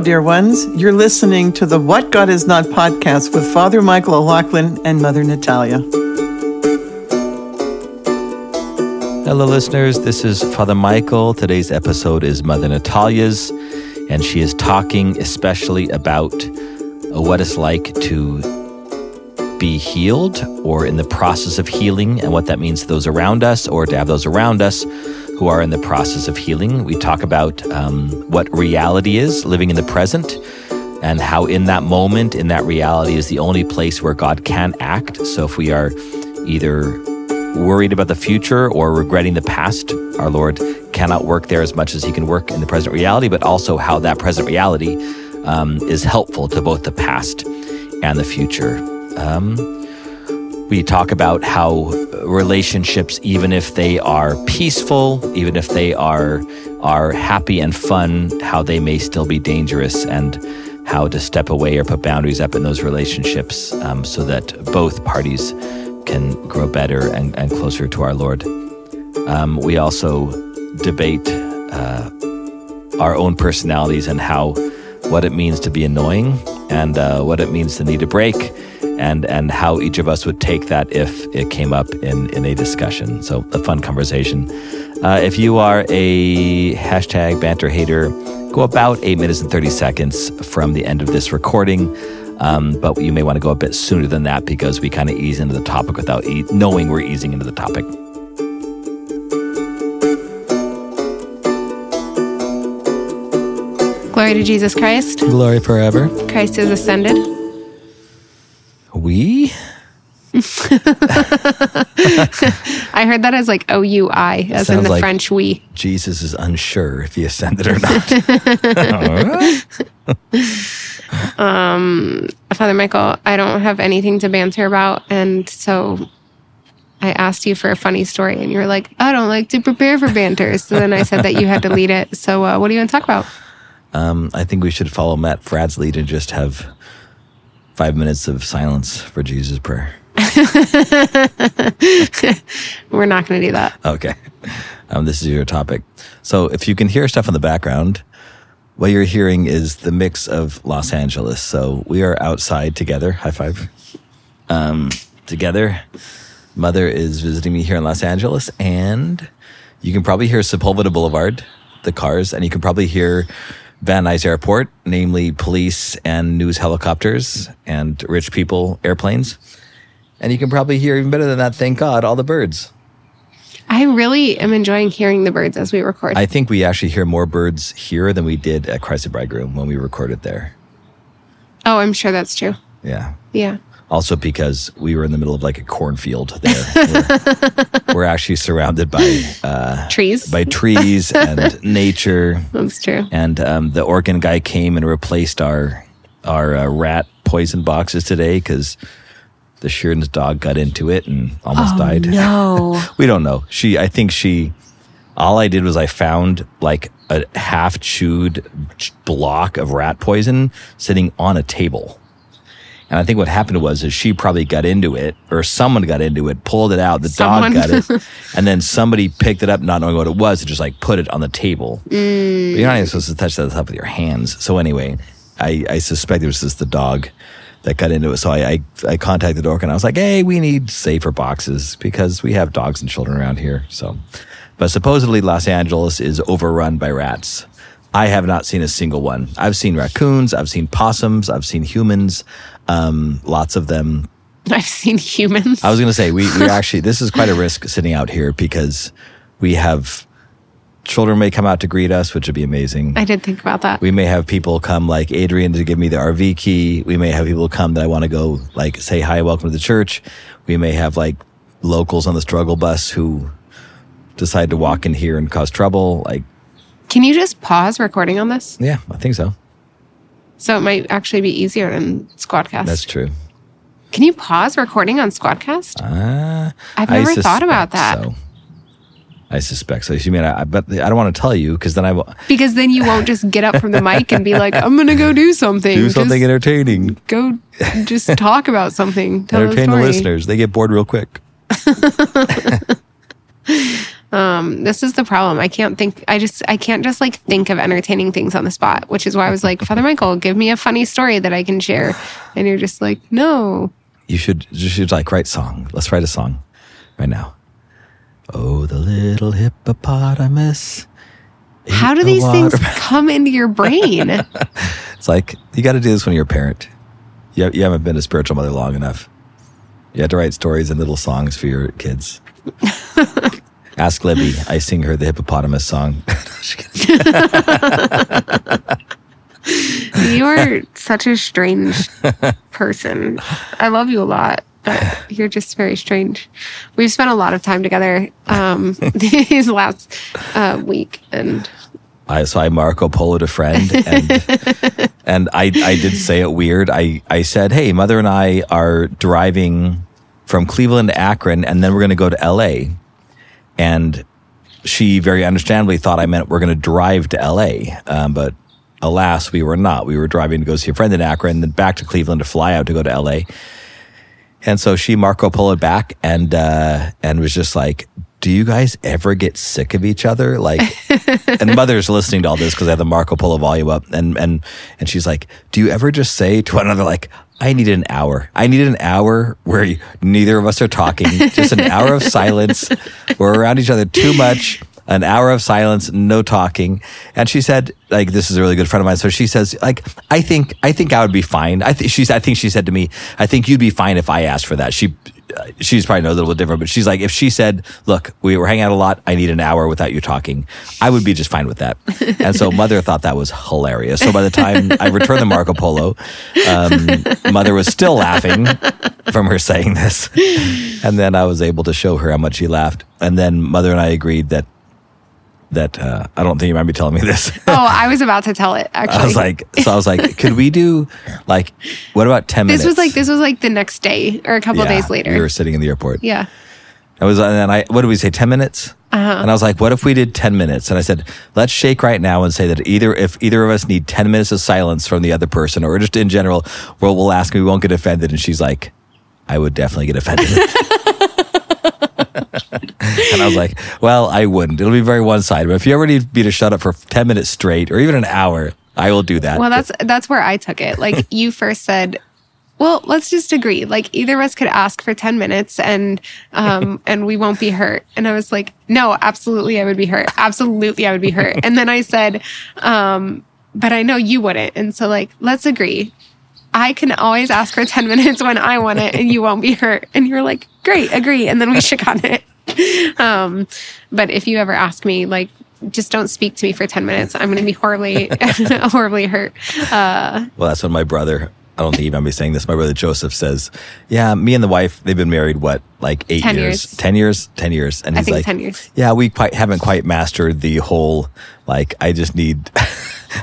dear ones. You're listening to the What God Is Not podcast with Father Michael O'Loughlin and Mother Natalia. Hello, listeners. This is Father Michael. Today's episode is Mother Natalia's, and she is talking especially about uh, what it's like to be healed or in the process of healing and what that means to those around us or to have those around us who are in the process of healing. We talk about um, what reality is, living in the present, and how in that moment, in that reality, is the only place where God can act. So if we are either worried about the future or regretting the past, our Lord cannot work there as much as He can work in the present reality, but also how that present reality um, is helpful to both the past and the future. Um, we talk about how relationships, even if they are peaceful, even if they are are happy and fun, how they may still be dangerous, and how to step away or put boundaries up in those relationships, um, so that both parties can grow better and, and closer to our Lord. Um, we also debate uh, our own personalities and how what it means to be annoying and uh, what it means to need a break and and how each of us would take that if it came up in in a discussion. So a fun conversation. Uh, if you are a hashtag banter hater, go about eight minutes and thirty seconds from the end of this recording. Um, but you may want to go a bit sooner than that because we kind of ease into the topic without e- knowing we're easing into the topic. Glory to Jesus Christ. Glory forever. Christ is ascended. We I heard that as like O U I, as in the like- French we. Jesus is unsure if he ascended or not. Father Michael, I don't have anything to banter about. And so I asked you for a funny story, and you were like, I don't like to prepare for banter. So then I said that you had to lead it. So uh, what do you want to talk about? Um, I think we should follow Matt Fradd's lead and just have five minutes of silence for Jesus' prayer. We're not going to do that. Okay. Um, this is your topic. So if you can hear stuff in the background, what you're hearing is the mix of Los Angeles. So we are outside together. High five. Um, together. Mother is visiting me here in Los Angeles, and you can probably hear Sepulveda Boulevard, the cars, and you can probably hear Van Nuys Airport, namely police and news helicopters and rich people airplanes. And you can probably hear even better than that, thank God, all the birds. I really am enjoying hearing the birds as we record. I think we actually hear more birds here than we did at Christ the Bridegroom when we recorded there. oh, I'm sure that's true. Yeah. Yeah. Also because we were in the middle of like a cornfield there. we're, we're actually surrounded by uh, Trees. by trees and nature. that's true. And um, the Orkin guy came and replaced our our uh, rat poison boxes today because the Sheeran's dog got into it and almost died. No. We don't know. She, I think she, all I did was I found like a half chewed block of rat poison sitting on a table. And I think what happened was is she probably got into it or someone got into it, pulled it out, the Someone. dog got it, and then somebody picked it up not knowing what it was and just like put it on the table. Mm. But you're not even supposed to touch that stuff with your hands. So anyway, I, I suspect it was just the dog that got into it. So I, I, I contacted Orkin and I was like, hey, we need safer boxes because we have dogs and children around here. So, but supposedly Los Angeles is overrun by rats. I have not seen a single one. I've seen raccoons, I've seen possums, I've seen humans, um, lots of them. I've seen humans. I was going to say, we, we actually, this is quite a risk sitting out here because we have children may come out to greet us, which would be amazing. I did think about that. We may have people come like Adrian to give me the RV key. We may have people come that I want to go like say hi, welcome to the church. We may have like locals on the struggle bus who decide to walk in here and cause trouble. Like, Can you just pause recording on this? yeah, I think so. So it might actually be easier than Squadcast. That's true. Can you pause recording on Squadcast? Uh, I've I never thought about that. So. I suspect so. You mean I, but I don't want to tell you because then I will Because then you won't just get up from the mic and be like, I'm going to go do something. do something Just entertaining. go just talk about something. Entertain the listeners. They get bored real quick. Um, this is the problem. I can't think. I just I can't just like think of entertaining things on the spot, which is why I was like, Father Michael, give me a funny story that I can share, and you're just like, no. You should you should like write song. Let's write a song right now. Oh, the little hippopotamus. How do the these things come into your brain? It's like you got to do this when you're a parent. You, you haven't been a spiritual mother long enough. You have to write stories and little songs for your kids. Ask Libby. I sing her the hippopotamus song. you are such a strange person. I love you a lot, but you're just very strange. We've spent a lot of time together um, these last uh, week, and I so I Marco Poloed a friend and and I I did say it weird. I I said, "Hey, mother and I are driving from Cleveland to Akron and then we're going to go to LA." And she very understandably thought I meant we're going to drive to LA. Um, but alas, we were not. We were driving to go see a friend in Akron, then back to Cleveland to fly out to go to LA. And so she Marco Poloed back and uh, and was just like, "Do you guys ever get sick of each other?" Like, and mother's listening to all this because I have the Marco Polo volume up, and and and she's like, "Do you ever just say to one another like?" I need an hour. I need an hour where neither of us are talking. Just an hour of silence. We're around each other too much. An hour of silence, no talking. And she said, like, this is a really good friend of mine. So she says, like, I think, I think I would be fine. I think she's, I think she said to me, I think you'd be fine if I asked for that. She, she's probably knows a little bit different, but she's like, if she said, look, we were hanging out a lot. I need an hour without you talking. I would be just fine with that. And so mother thought that was hilarious. So by the time I returned the Marco Polo, um, mother was still laughing from her saying this. And then I was able to show her how much she laughed. And then mother and I agreed that that uh, I don't think you might be telling me this. oh, I was about to tell it. Actually, I was like, so I was like, could we do like, what about ten minutes? this was like this was like the next day or a couple Yeah, days later. We were sitting in the airport. yeah. I was, and then I, what did we say? 10 minutes? Uh-huh. And I was like, what if we did 10 minutes? And I said, let's shake right now and say that either, if either of us need 10 minutes of silence from the other person or just in general, well, we'll ask and we won't get offended. And she's like, I would definitely get offended. and I was like, well, I wouldn't. It'll be very one sided. But if you ever need me to shut up for 10 minutes straight or even an hour, I will do that. Well, that's that's where I took it. Like you first said, well, let's just agree. Like either of us could ask for 10 minutes and um and we won't be hurt. And I was like, no, absolutely I would be hurt. Absolutely I would be hurt. And then I said, um, but I know you wouldn't. And so like, let's agree. I can always ask for 10 minutes when I want it and you won't be hurt. And you're like, great, agree. And then we shook on it. Um, but if you ever ask me, like, just don't speak to me for 10 minutes. I'm going to be horribly, horribly hurt. Uh, Well, that's when my brother, I don't think you remember me saying this, my brother Joseph says, Yeah, me and the wife, they've been married, what, like eight years? years. 10 years? 10 years. And I he's think like, 10 years. Yeah, we quite haven't quite mastered the whole, like, I just need,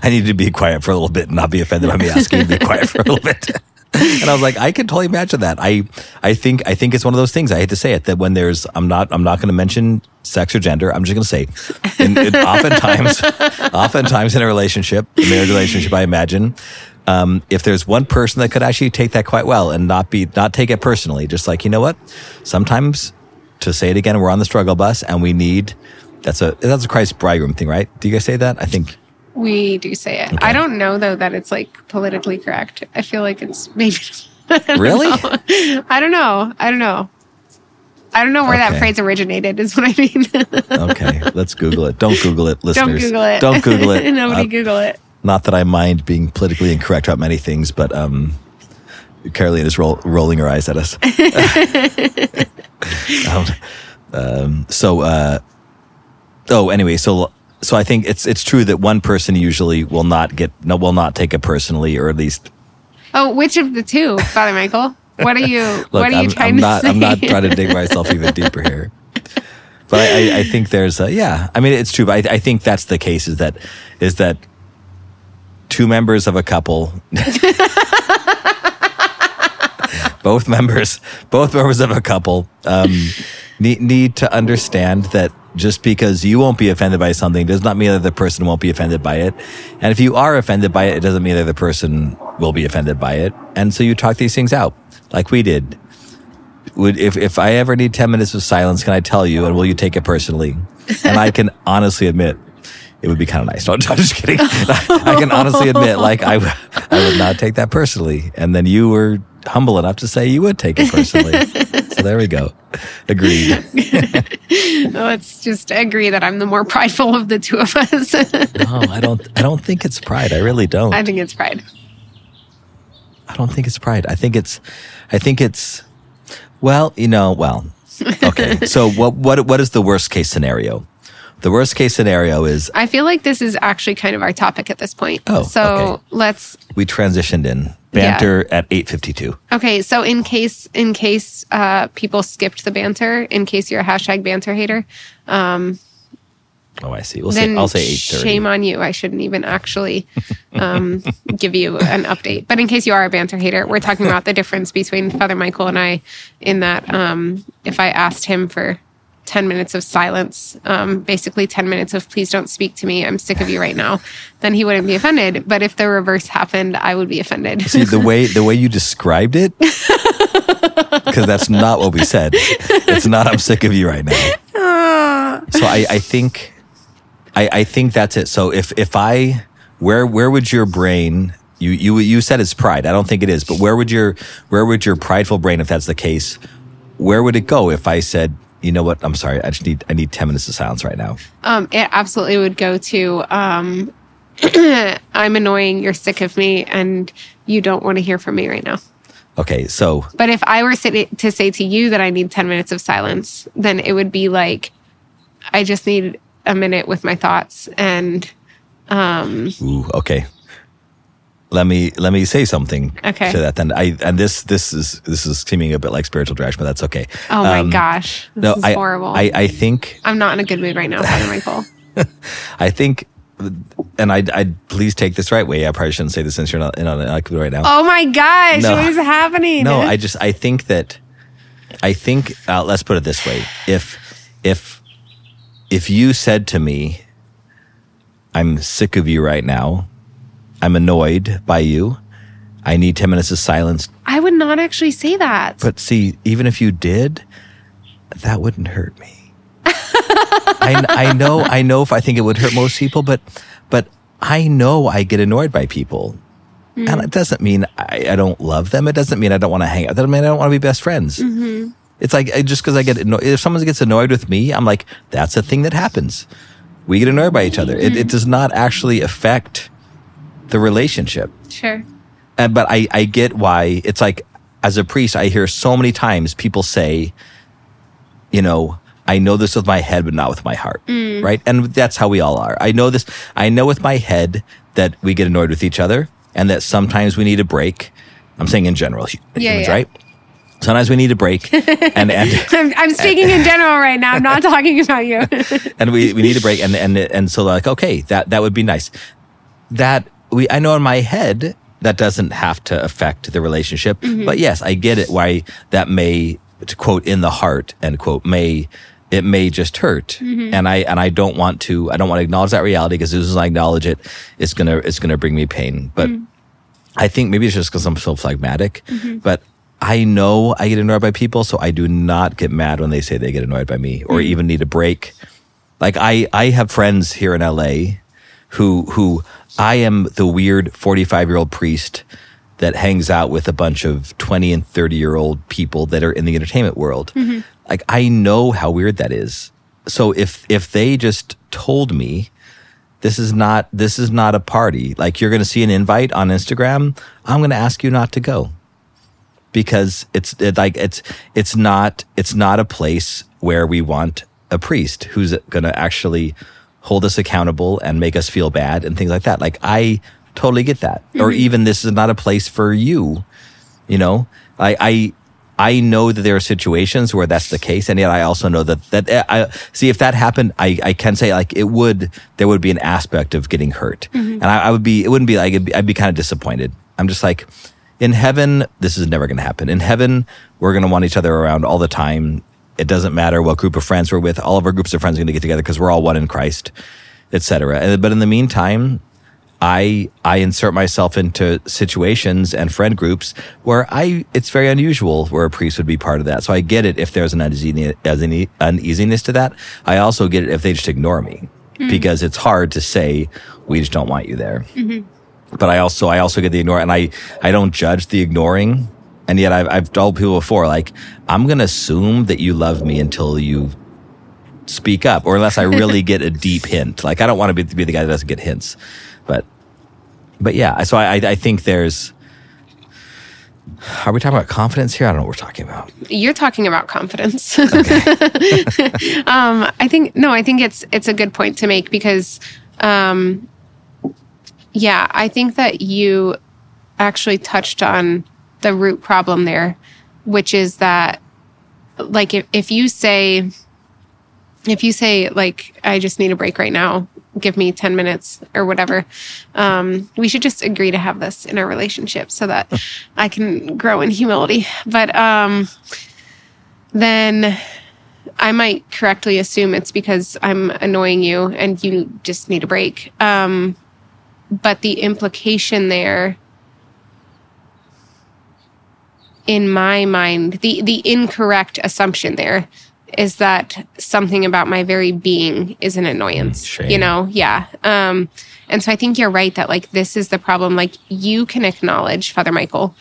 I need to be quiet for a little bit and not be offended by me asking you to be quiet for a little bit. And I was like, I can totally imagine that. I, I think, I think it's one of those things. I hate to say it that when there's, I'm not, I'm not going to mention sex or gender. I'm just going to say, in, in, oftentimes, oftentimes in a relationship, a married relationship, I imagine, um, if there's one person that could actually take that quite well and not be, not take it personally, just like, you know what? Sometimes to say it again, we're on the struggle bus and we need, that's a, that's a Christ bridegroom thing, right? Do you guys say that? I think, we do say it. I don't know, though, that it's like politically correct. I feel like it's maybe. I Really? know. I don't know. I don't know. I don't know where Okay. that phrase originated, is what I mean. okay, let's Google it. Don't Google it, listeners. don't Google it. Don't Google it. Nobody Uh, Google it. Not that I mind being politically incorrect about many things, but um, Caroline is roll, rolling her eyes at us. um, um, so, uh, oh, anyway, so so I think it's it's true that one person usually will not get no will not take it personally, or at least Oh, which of the two, Father Michael? What are you? look. what are you I'm, trying I'm to not say? I'm not trying to dig myself even deeper here. But I, I, I think there's a, yeah. I mean, it's true. But I, I think that's the case. Is that is that two members of a couple, both members, both members of a couple, um, need need to understand that just because you won't be offended by something does not mean that the person won't be offended by it. And if you are offended by it, it doesn't mean that the person will be offended by it. And so you talk these things out, like we did would if, if I ever need 10 minutes of silence, can I tell you and will you take it personally? and I can honestly admit it would be kind of nice. No, I'm just kidding. I can honestly admit, like, I, I would not take that personally. And then you were humble enough to say you would take it personally. there we go. Agreed. Let's just agree that I'm the more prideful of the two of us. no, I don't. I don't think it's pride. I really don't. I think it's pride. I don't think it's pride. I think it's. I think it's. Well, you know. Well, okay. so what? What? What is the worst case scenario? The worst case scenario is I feel like this is actually kind of our topic at this point. Oh, so okay. let's we transitioned in banter at eight fifty two. Okay, so in case in case uh, people skipped the banter, in case you're a hashtag banter hater, um, Oh, I see. We'll then say I'll say eight thirty. shame on you. I shouldn't even actually um, give you an update. But in case you are a banter hater, we're talking about the difference between Father Michael and I in that um, if I asked him for 10 minutes of silence, um, basically 10 minutes of please don't speak to me, I'm sick of you right now, then he wouldn't be offended. But if the reverse happened, I would be offended. See the way the way you described it, because that's not what we said. It's not. I'm sick of you right now. So I, I think, I, I think that's it. So if if I, where where would your brain? You you you said it's pride. I don't think it is. But where would your where would your prideful brain, if that's the case, where would it go if I said, you know what? I'm sorry. I just need I need ten minutes of silence right now. Um, it absolutely would go to um, I'm annoying, you're sick of me, and you don't want to hear from me right now. Okay. So But if I were to say to you that I need 10 minutes of silence, then it would be like, I just need a minute with my thoughts. And um, Ooh, okay. Let me let me say something Okay. to that. Then I and this this is this is seeming a bit like spiritual direction, but that's okay. oh my Um, gosh, this No, is I, horrible. I I think I'm not in a good mood right now, Father Michael. I think, and I I please take this right way. I probably shouldn't say this since you're not in on mood right now. Oh my gosh, No. what is happening? No, I just I think that I think uh, let's put it this way: if if if you said to me, "I'm sick of you right now," I'm annoyed by you. I need ten minutes of silence. I would not actually say that. But see, even if you did, that wouldn't hurt me. I, I know, I know. If I think it would hurt most people, but but I know I get annoyed by people. Hmm. And it doesn't mean I, I don't love them. It doesn't mean I don't want to hang out. It doesn't mean I don't want to be best friends. Mm-hmm. It's like just because I get annoyed, if someone gets annoyed with me, I'm like, that's a thing that happens. We get annoyed by each other. It, it hmm. does not actually affect the relationship. sure. And, but I, I get why it's like, as a priest, I hear so many times people say, you know, I know this with my head, but not with my heart. Mm. Right. And that's how we all are. I know this. I know with my head that we get annoyed with each other and that sometimes we need a break. I'm saying in general, Yeah, humans, yeah. right? Sometimes we need a break and, and, I'm, I'm speaking in general right now. I'm not talking about you. and we, we need a break. And, and, and so like, okay, that, that would be nice. That we, I know in my head that doesn't have to affect the relationship, mm-hmm. but yes, I get it why that may, to quote, in the heart, end quote, may, it may just hurt. Mm-hmm. And I, and I don't want to, I don't want to acknowledge that reality because as soon as I acknowledge it, it's going to, it's going to bring me pain. But mm. I think maybe it's just because I'm so phlegmatic, mm-hmm. but I know I get annoyed by people, so I do not get mad when they say they get annoyed by me or mm. even need a break. Like I, I have friends here in LA who, who I am the weird 45 year old priest that hangs out with a bunch of 20 and 30 year old people that are in the entertainment world. Mm-hmm. Like I know how weird that is. So if, if they just told me, this is not this is not a party. Like you're going to see an invite on Instagram, I'm going to ask you not to go because it's it, like it's it's not it's not a place where we want a priest who's going to actually hold us accountable and make us feel bad and things like that. Like I totally get that. Or even this is not a place for you. You know, I I I know that there are situations where that's the case, and yet I also know that that uh, I see if that happened, I I can say like it would there would be an aspect of getting hurt, and I, I would be it wouldn't be like it'd be, I'd be kind of disappointed. I'm just like in heaven, this is never going to happen. In heaven, we're going to want each other around all the time. It doesn't matter what group of friends we're with. All of our groups of friends are going to get together because we're all one in Christ, etc. But in the meantime, I I insert myself into situations and friend groups where I it's very unusual where a priest would be part of that. So I get it if there's an uneasiness, to that. I also get it if they just ignore me mm-hmm. because it's hard to say we just don't want you there. Mm-hmm. But I also I also get the ignore and I I don't judge the ignoring. And yet I've I've told people before like I'm gonna assume that you love me until you speak up or unless I really get a deep hint. Like I don't want to be, be the guy that doesn't get hints. But but yeah, so I I think there's are we talking about confidence here? I don't know what we're talking about. You're talking about confidence. Okay. um, I think no, I think it's it's a good point to make because um, yeah, I think that you actually touched on the root problem there, which is that like if, if you say if you say like i just need a break right now give me 10 minutes or whatever um, we should just agree to have this in our relationship so that i can grow in humility. But um, then i might correctly assume it's because i'm annoying you and you just need a break. Um, but the implication there in my mind the the incorrect assumption there is that something about my very being is an annoyance. Mm, shame. You know, yeah. Um, and so I think you're right that like this is the problem. Like you can acknowledge Father Michael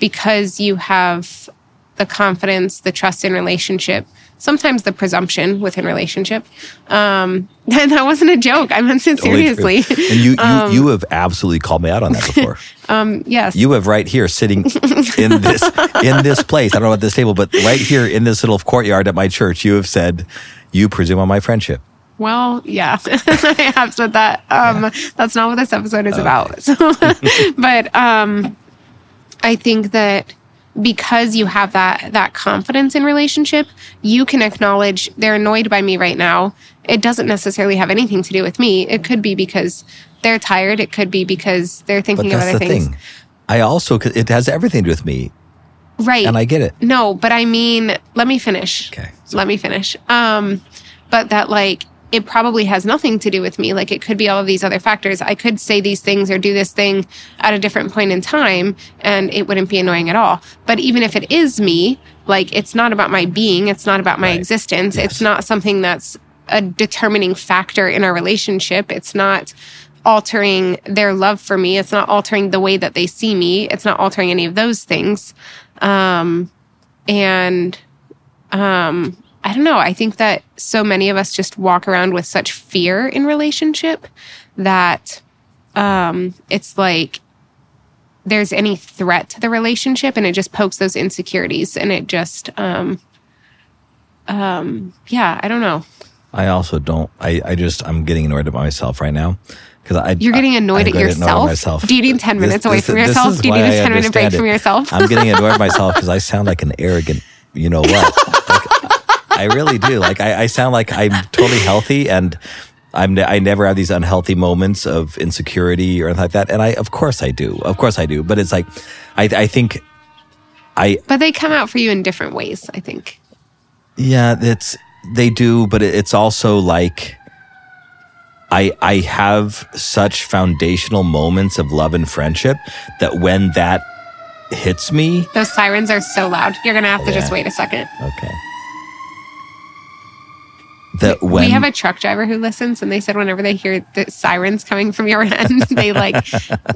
because you have the confidence, the trust in relationship sometimes the presumption within relationship. Um, and that wasn't a joke. I meant it seriously. And you, you, um, you have absolutely called me out on that before. um, yes. You have right here sitting in this, in this place. I don't know about this table, but right here in this little courtyard at my church, you have said, you presume on my friendship. Well, yeah, I have said that. Um, yeah. That's not what this episode is okay. about. So, but um, I think that because you have that that confidence in relationship you can acknowledge they're annoyed by me right now. It doesn't necessarily have anything to do with me. It could be because they're tired. It could be because they're thinking of other things. thing. i also it has everything to do with me. Right. And i get it. No but i mean let me finish. Okay. Let me finish. Um but that like it probably has nothing to do with me. Like it could be all of these other factors. I could say these things or do this thing at a different point in time and it wouldn't be annoying at all. But even if it is me, like it's not about my being, it's not about my right. existence. Yes. It's not something that's a determining factor in our relationship. It's not altering their love for me. It's not altering the way that they see me. It's not altering any of those things. Um, and um, I don't know. I think that so many of us just walk around with such fear in relationship that um, it's like there's any threat to the relationship and it just pokes those insecurities and it just um, um, yeah, I don't know. I also don't. I, I just I'm getting annoyed at myself right now because I you're getting annoyed at yourself. myself. Do you need ten minutes this, away this, from yourself? Do you need a ten minute break it. from yourself? I'm getting annoyed at myself because I sound like an arrogant. You know what? Like, I really do. Like I, I sound like I'm totally healthy and I'm I never have these unhealthy moments of insecurity or anything like that. And I, of course I do. Of course I do. But it's like, I, I think I. But they come out for you in different ways, I think. Yeah, it's, they do, but it's also like, I, I have such foundational moments of love and friendship that when that hits me. Those sirens are so loud. You're going to have to yeah. just wait a second. Okay that when we have a truck driver who listens, and they said whenever they hear the sirens coming from your end, they like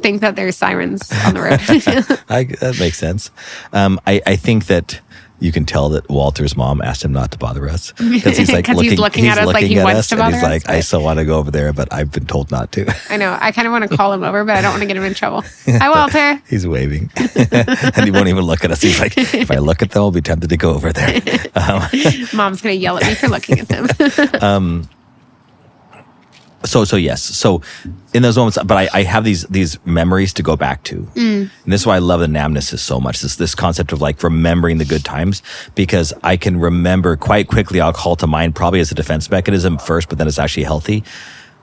think that there's sirens on the road. I, that makes sense. Um, I, I think that you can tell that Walter's mom asked him not to bother us because he's like looking, he's looking he's at us like he wants to bother he's us. Like, I still want to go over there, but I've been told not to. I know. I kind of want to call him over, but I don't want to get him in trouble. Hi, Walter. he's waving, and he won't even look at us. He's like, if I look at them, I'll be tempted to go over there. Um, Mom's gonna yell at me for looking at them. um, so so yes so in those moments but i, I have these these memories to go back to mm. and this is why i love the anamnesis so much this this concept of like remembering the good times because i can remember quite quickly i'll call to mind probably as a defense mechanism first but then it's actually healthy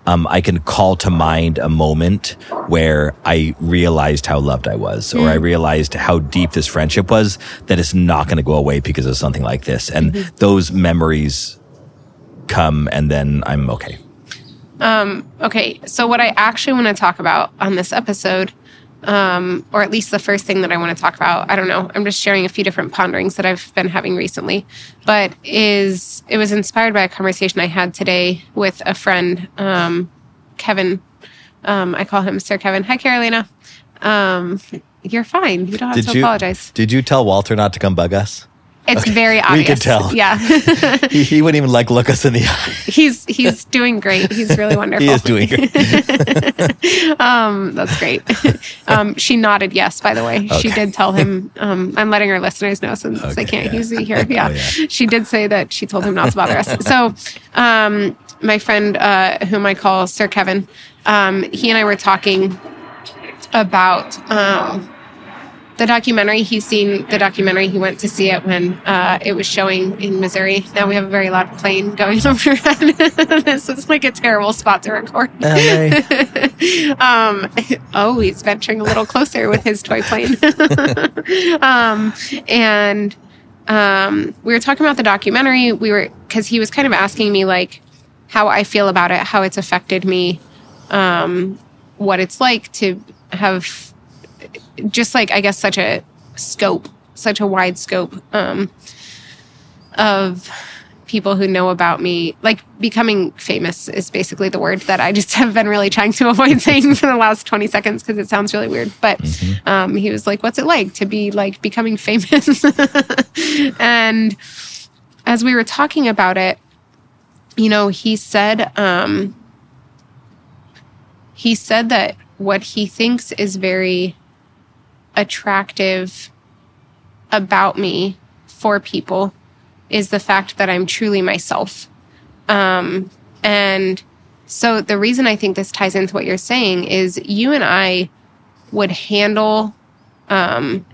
um, I can call to mind a moment where I realized how loved I was, or mm. I realized how deep this friendship was that it's not going to go away because of something like this. And mm-hmm. those memories come, and then I'm okay. Um, okay, so what I actually want to talk about on this episode, um, or at least the first thing that I want to talk about, I don't know, I'm just sharing a few different ponderings that I've been having recently, but is it was inspired by a conversation I had today with a friend, um, Kevin. Um, I call him Sir Kevin. Hi, Carolina. Um, you're fine. You don't have Did to you apologize. Did you tell Walter not to come bug us? It's very obvious. We could tell. Yeah. He, he wouldn't even like look us in the eye. he's he's doing great. He's really wonderful. He is doing great. Um, that's great. um, she nodded yes. By the way, she did tell him. Um, I'm letting our listeners know since they can't yeah. use it here. Yeah. Oh, yeah. she did say that she told him not to bother us. So, um, my friend, uh, whom I call Sir Kevin, um, he and I were talking about um, the documentary. He's seen the documentary. He went to see it when uh, it was showing in Missouri. Now we have a very loud plane going overhead. this is like a terrible spot to record. Um, oh, he's venturing a little closer with his toy plane. um, and um, we were talking about the documentary. We were because he was kind of asking me like how I feel about it, how it's affected me, um, what it's like to have just like I guess such a scope, such a wide scope um, of people who know about me. Like becoming famous is basically the word that I just have been really trying to avoid saying for the last twenty seconds because it sounds really weird. But um, he was like, "What's it like to be like becoming famous?" and as we were talking about it, you know, he said. Um, he said that what he thinks is very attractive about me for people is the fact that I'm truly myself. Um, and so the reason I think this ties into what you're saying is you and I would handle um,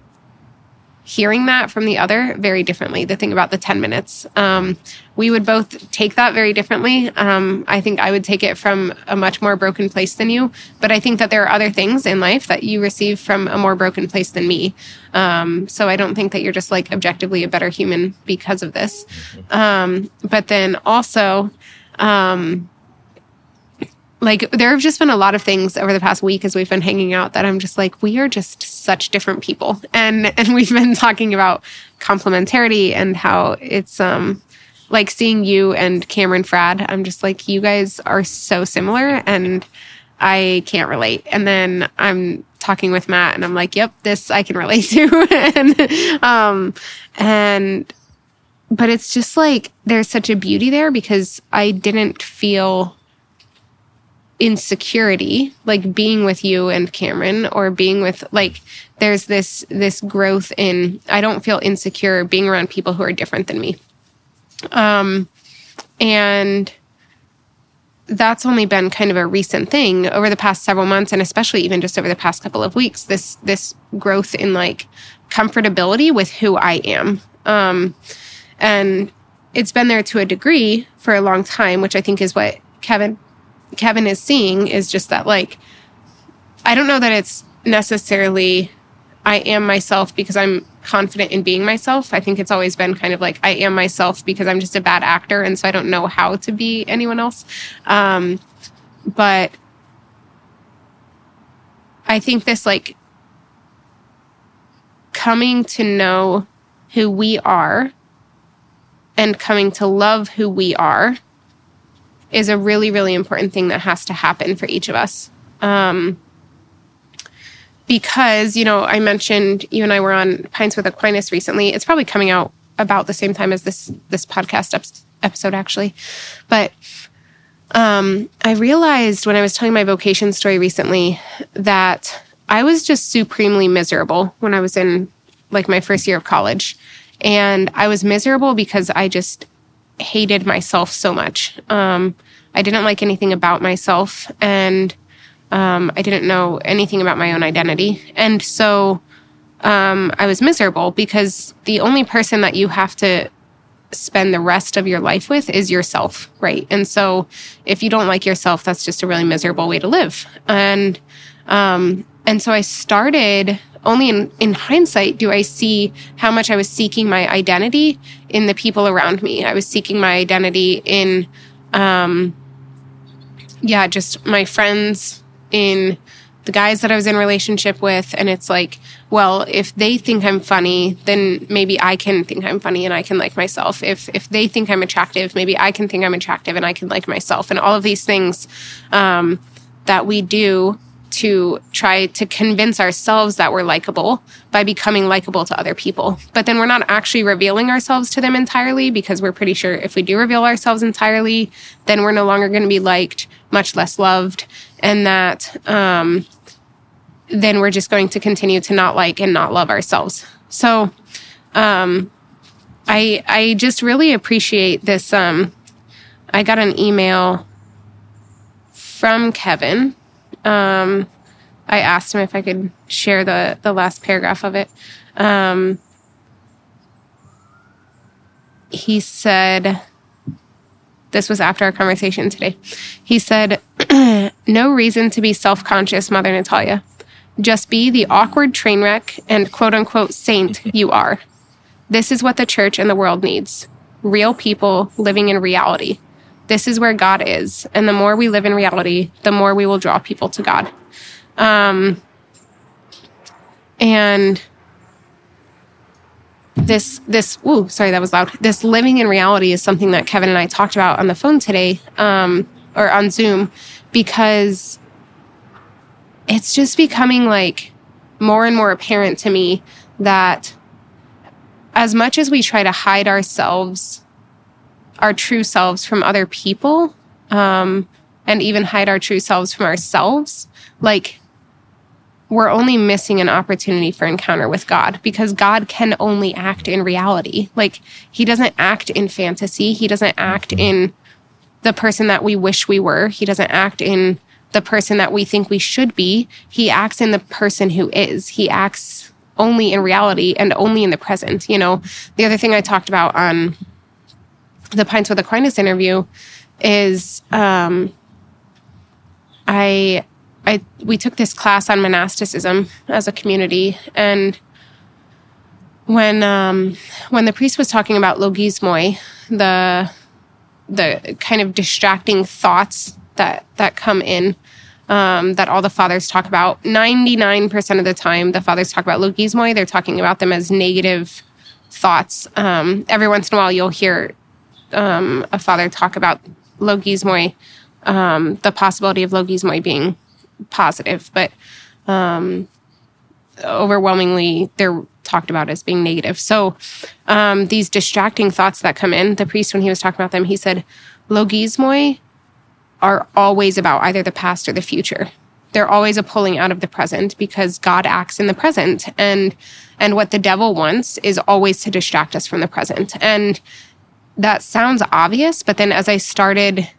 hearing that from the other very differently. The thing about the 10 minutes, um, we would both take that very differently. Um, I think I would take it from a much more broken place than you, but I think that there are other things in life that you receive from a more broken place than me. Um, so I don't think that you're just like objectively a better human because of this. Um, but then also, um, like there have just been a lot of things over the past week as we've been hanging out that I'm just like we are just such different people and and we've been talking about complementarity and how it's um like seeing you and Cameron Fradd I'm just like you guys are so similar and I can't relate and then I'm talking with Matt and I'm like yep this I can relate to and um and but it's just like there's such a beauty there because I didn't feel insecurity like being with you and Cameron or being with like there's this this growth in I don't feel insecure being around people who are different than me. Um and that's only been kind of a recent thing over the past several months and especially even just over the past couple of weeks this this growth in like comfortability with who I am. Um and it's been there to a degree for a long time which I think is what Kevin Kevin is seeing is just that like I don't know that it's necessarily I am myself because I'm confident in being myself. I think it's always been kind of like I am myself because I'm just a bad actor and so I don't know how to be anyone else. Um but I think this like coming to know who we are and coming to love who we are is a really, really important thing that has to happen for each of us. Um, because, you know, I mentioned you and I were on Pints with Aquinas recently. It's probably coming out about the same time as this this podcast ep- episode, actually. But um, I realized when I was telling my vocation story recently that I was just supremely miserable when I was in like my first year of college. And I was miserable because I just hated myself so much. Um, I didn't like anything about myself, and um, I didn't know anything about my own identity. And so um, I was miserable because the only person that you have to spend the rest of your life with is yourself, right? And so if you don't like yourself, that's just a really miserable way to live. And um, and so I started only in, in hindsight do I see how much I was seeking my identity in the people around me. I was seeking my identity in um, yeah, just my friends in the guys that I was in relationship with. And it's like, well, if they think I'm funny, then maybe I can think I'm funny and I can like myself. If if they think I'm attractive, maybe I can think I'm attractive and I can like myself. And all of these things um, that we do to try to convince ourselves that we're likable by becoming likable to other people. But then we're not actually revealing ourselves to them entirely because we're pretty sure if we do reveal ourselves entirely, then we're no longer going to be liked, much less loved, and that um, then we're just going to continue to not like and not love ourselves. So um, I I just really appreciate this. Um, I got an email from Kevin um, I asked him if I could share the the last paragraph of it. Um, he said, "This was after our conversation today." He said, "No reason to be self conscious, Mother Natalia. Just be the awkward train wreck and quote unquote saint you are. This is what the church and the world needs." Real people living in reality. This is where God is. And the more we live in reality, the more we will draw people to God. Um, and this this ooh sorry that was loud this living in reality is something that kevin and i talked about on the phone today um, or on zoom because it's just becoming like more and more apparent to me that as much as we try to hide ourselves our true selves from other people um, and even hide our true selves from ourselves, like we're only missing an opportunity for encounter with God because God can only act in reality. Like he doesn't act in fantasy. He doesn't act in the person that we wish we were. He doesn't act in the person that we think we should be. He acts in the person who is. He acts only in reality and only in the present. You know, the other thing I talked about on the Pints with Aquinas interview is um, I I we took this class on monasticism as a community, and when um, when the priest was talking about logismoi, the the kind of distracting thoughts that that come in um, that all the fathers talk about. Ninety nine percent of the time, the fathers talk about logismoi. They're talking about them as negative thoughts. Um, every once in a while, you'll hear um, a father talk about logismoi, um, the possibility of logismoi being positive, but um, overwhelmingly they're talked about as being negative. So um, these distracting thoughts that come in, the priest, when he was talking about them, he said, logismoi are always about either the past or the future. They're always a pulling out of the present because God acts in the present. And and what the devil wants is always to distract us from the present. And that sounds obvious, but then as I started,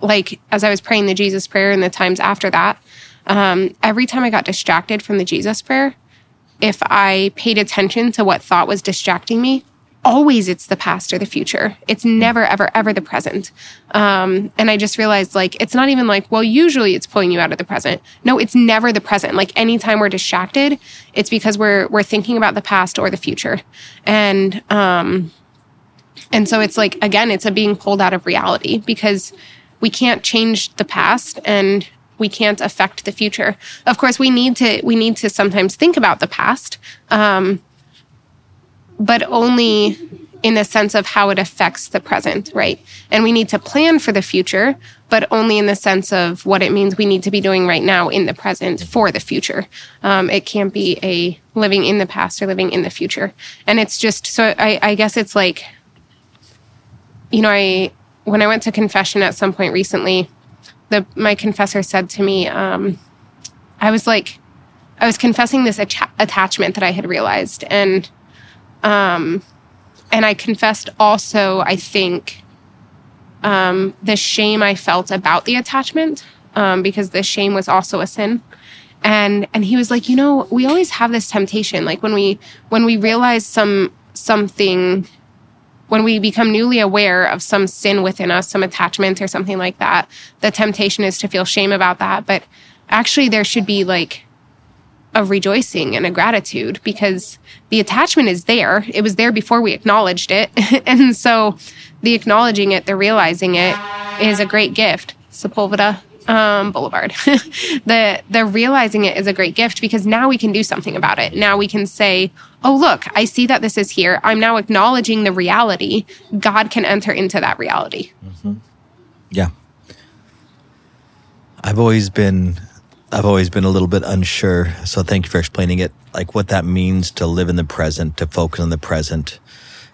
like, as I was praying the Jesus prayer and the times after that, um, every time I got distracted from the Jesus prayer, if I paid attention to what thought was distracting me, always it's the past or the future. It's never, ever, ever the present. Um, and I just realized like, it's not even like, well, usually it's pulling you out of the present. No, it's never the present. Like anytime we're distracted, it's because we're, we're thinking about the past or the future. And, um, and so it's like, again, it's a being pulled out of reality because we can't change the past and we can't affect the future. Of course, we need to, we need to sometimes think about the past, um, but only in the sense of how it affects the present, right? And we need to plan for the future, but only in the sense of what it means we need to be doing right now in the present for the future. Um, it can't be a living in the past or living in the future. And it's just so I, I guess it's like you know, I when I went to confession at some point recently, the my confessor said to me, um, I was like, I was confessing this att- attachment that I had realized, and um, and I confessed also, I think, um, the shame I felt about the attachment, um, because the shame was also a sin. And and he was like, you know, we always have this temptation, like when we when we realize some something when we become newly aware of some sin within us, some attachment or something like that, the temptation is to feel shame about that. But actually, there should be like a rejoicing and a gratitude because the attachment is there. It was there before we acknowledged it. and so the acknowledging it, the realizing it is a great gift. Sepulveda, um, Boulevard. the the realizing it is a great gift because now we can do something about it. Now we can say, "Oh, look, I see that this is here. I'm now acknowledging the reality. God can enter into that reality." Yeah. I've always been I've always been a little bit unsure. So thank you for explaining it, like what that means to live in the present, to focus on the present,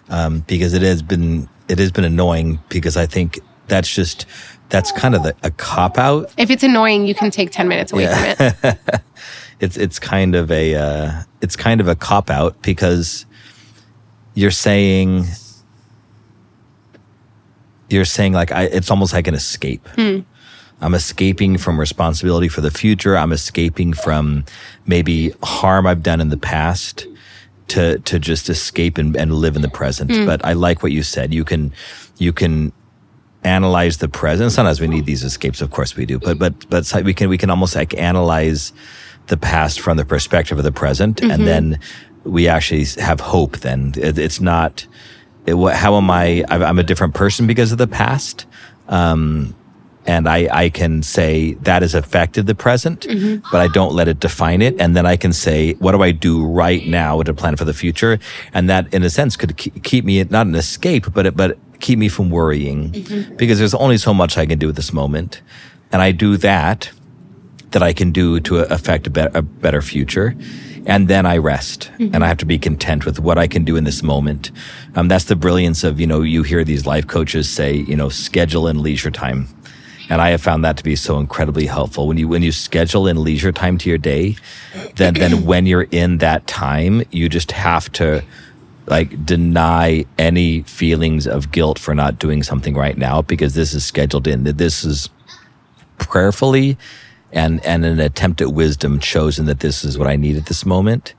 um, because it has been it has been annoying because I think that's just that's kind of the, a cop out. If it's annoying, you can take ten minutes away Yeah. from it. It's it's kind of a uh, it's kind of a cop out because you're saying you're saying like I, it's almost like an escape. I'm escaping from responsibility for the future. I'm escaping from maybe harm I've done in the past to to just escape and, and live in the present. But I like what you said. You can you can analyze the present. Sometimes we need these escapes, of course we do. But but but we can we can almost like analyze the past from the perspective of the present, and then we actually have hope. Then it, it's not. It, what, how am I? I'm I'm a different person because of the past. Um, and I, I can say that has affected the present, but I don't let it define it. And then I can say, what do I do right now to plan for the future? And that, in a sense, could keep me not an escape, but it, but keep me from worrying, because there's only so much I can do at this moment, and I do that that I can do to affect a, be- a better future. And then I rest and I have to be content with what I can do in this moment. Um, that's the brilliance of, you know, you hear these life coaches say, you know, schedule in leisure time. And I have found that to be so incredibly helpful. When you, when you schedule in leisure time to your day, then, then when you're in that time, you just have to like deny any feelings of guilt for not doing something right now because this is scheduled in. That This is prayerfully and and an attempt at wisdom chosen that this is what I need at this moment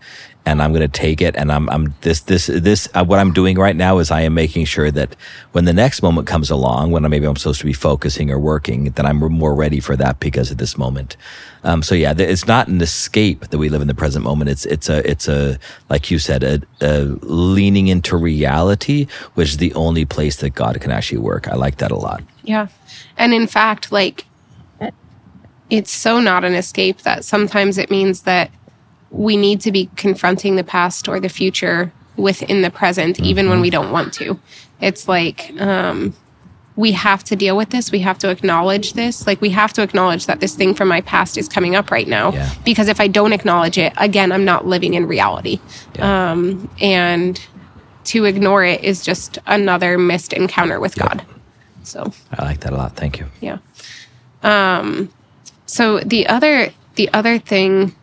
and I'm going to take it and I'm I'm this this this uh, what I'm doing right now is I am making sure that when the next moment comes along when I, maybe I'm supposed to be focusing or working that I'm more ready for that because of this moment. Um, so yeah it's not an escape that we live in the present moment. It's it's a it's a like you said a, a leaning into reality which is the only place that God can actually work. I like that a lot. Yeah. And in fact, like, it's so not an escape that sometimes it means that we need to be confronting the past or the future within the present, even when we don't want to. It's like, um, we have to deal with this. We have to acknowledge this. Like, we have to acknowledge that this thing from my past is coming up right now. Yeah. Because if I don't acknowledge it, again, I'm not living in reality. Yeah. Um, and to ignore it is just another missed encounter with God. So, I like that a lot thank you yeah. Um, so the other the other thing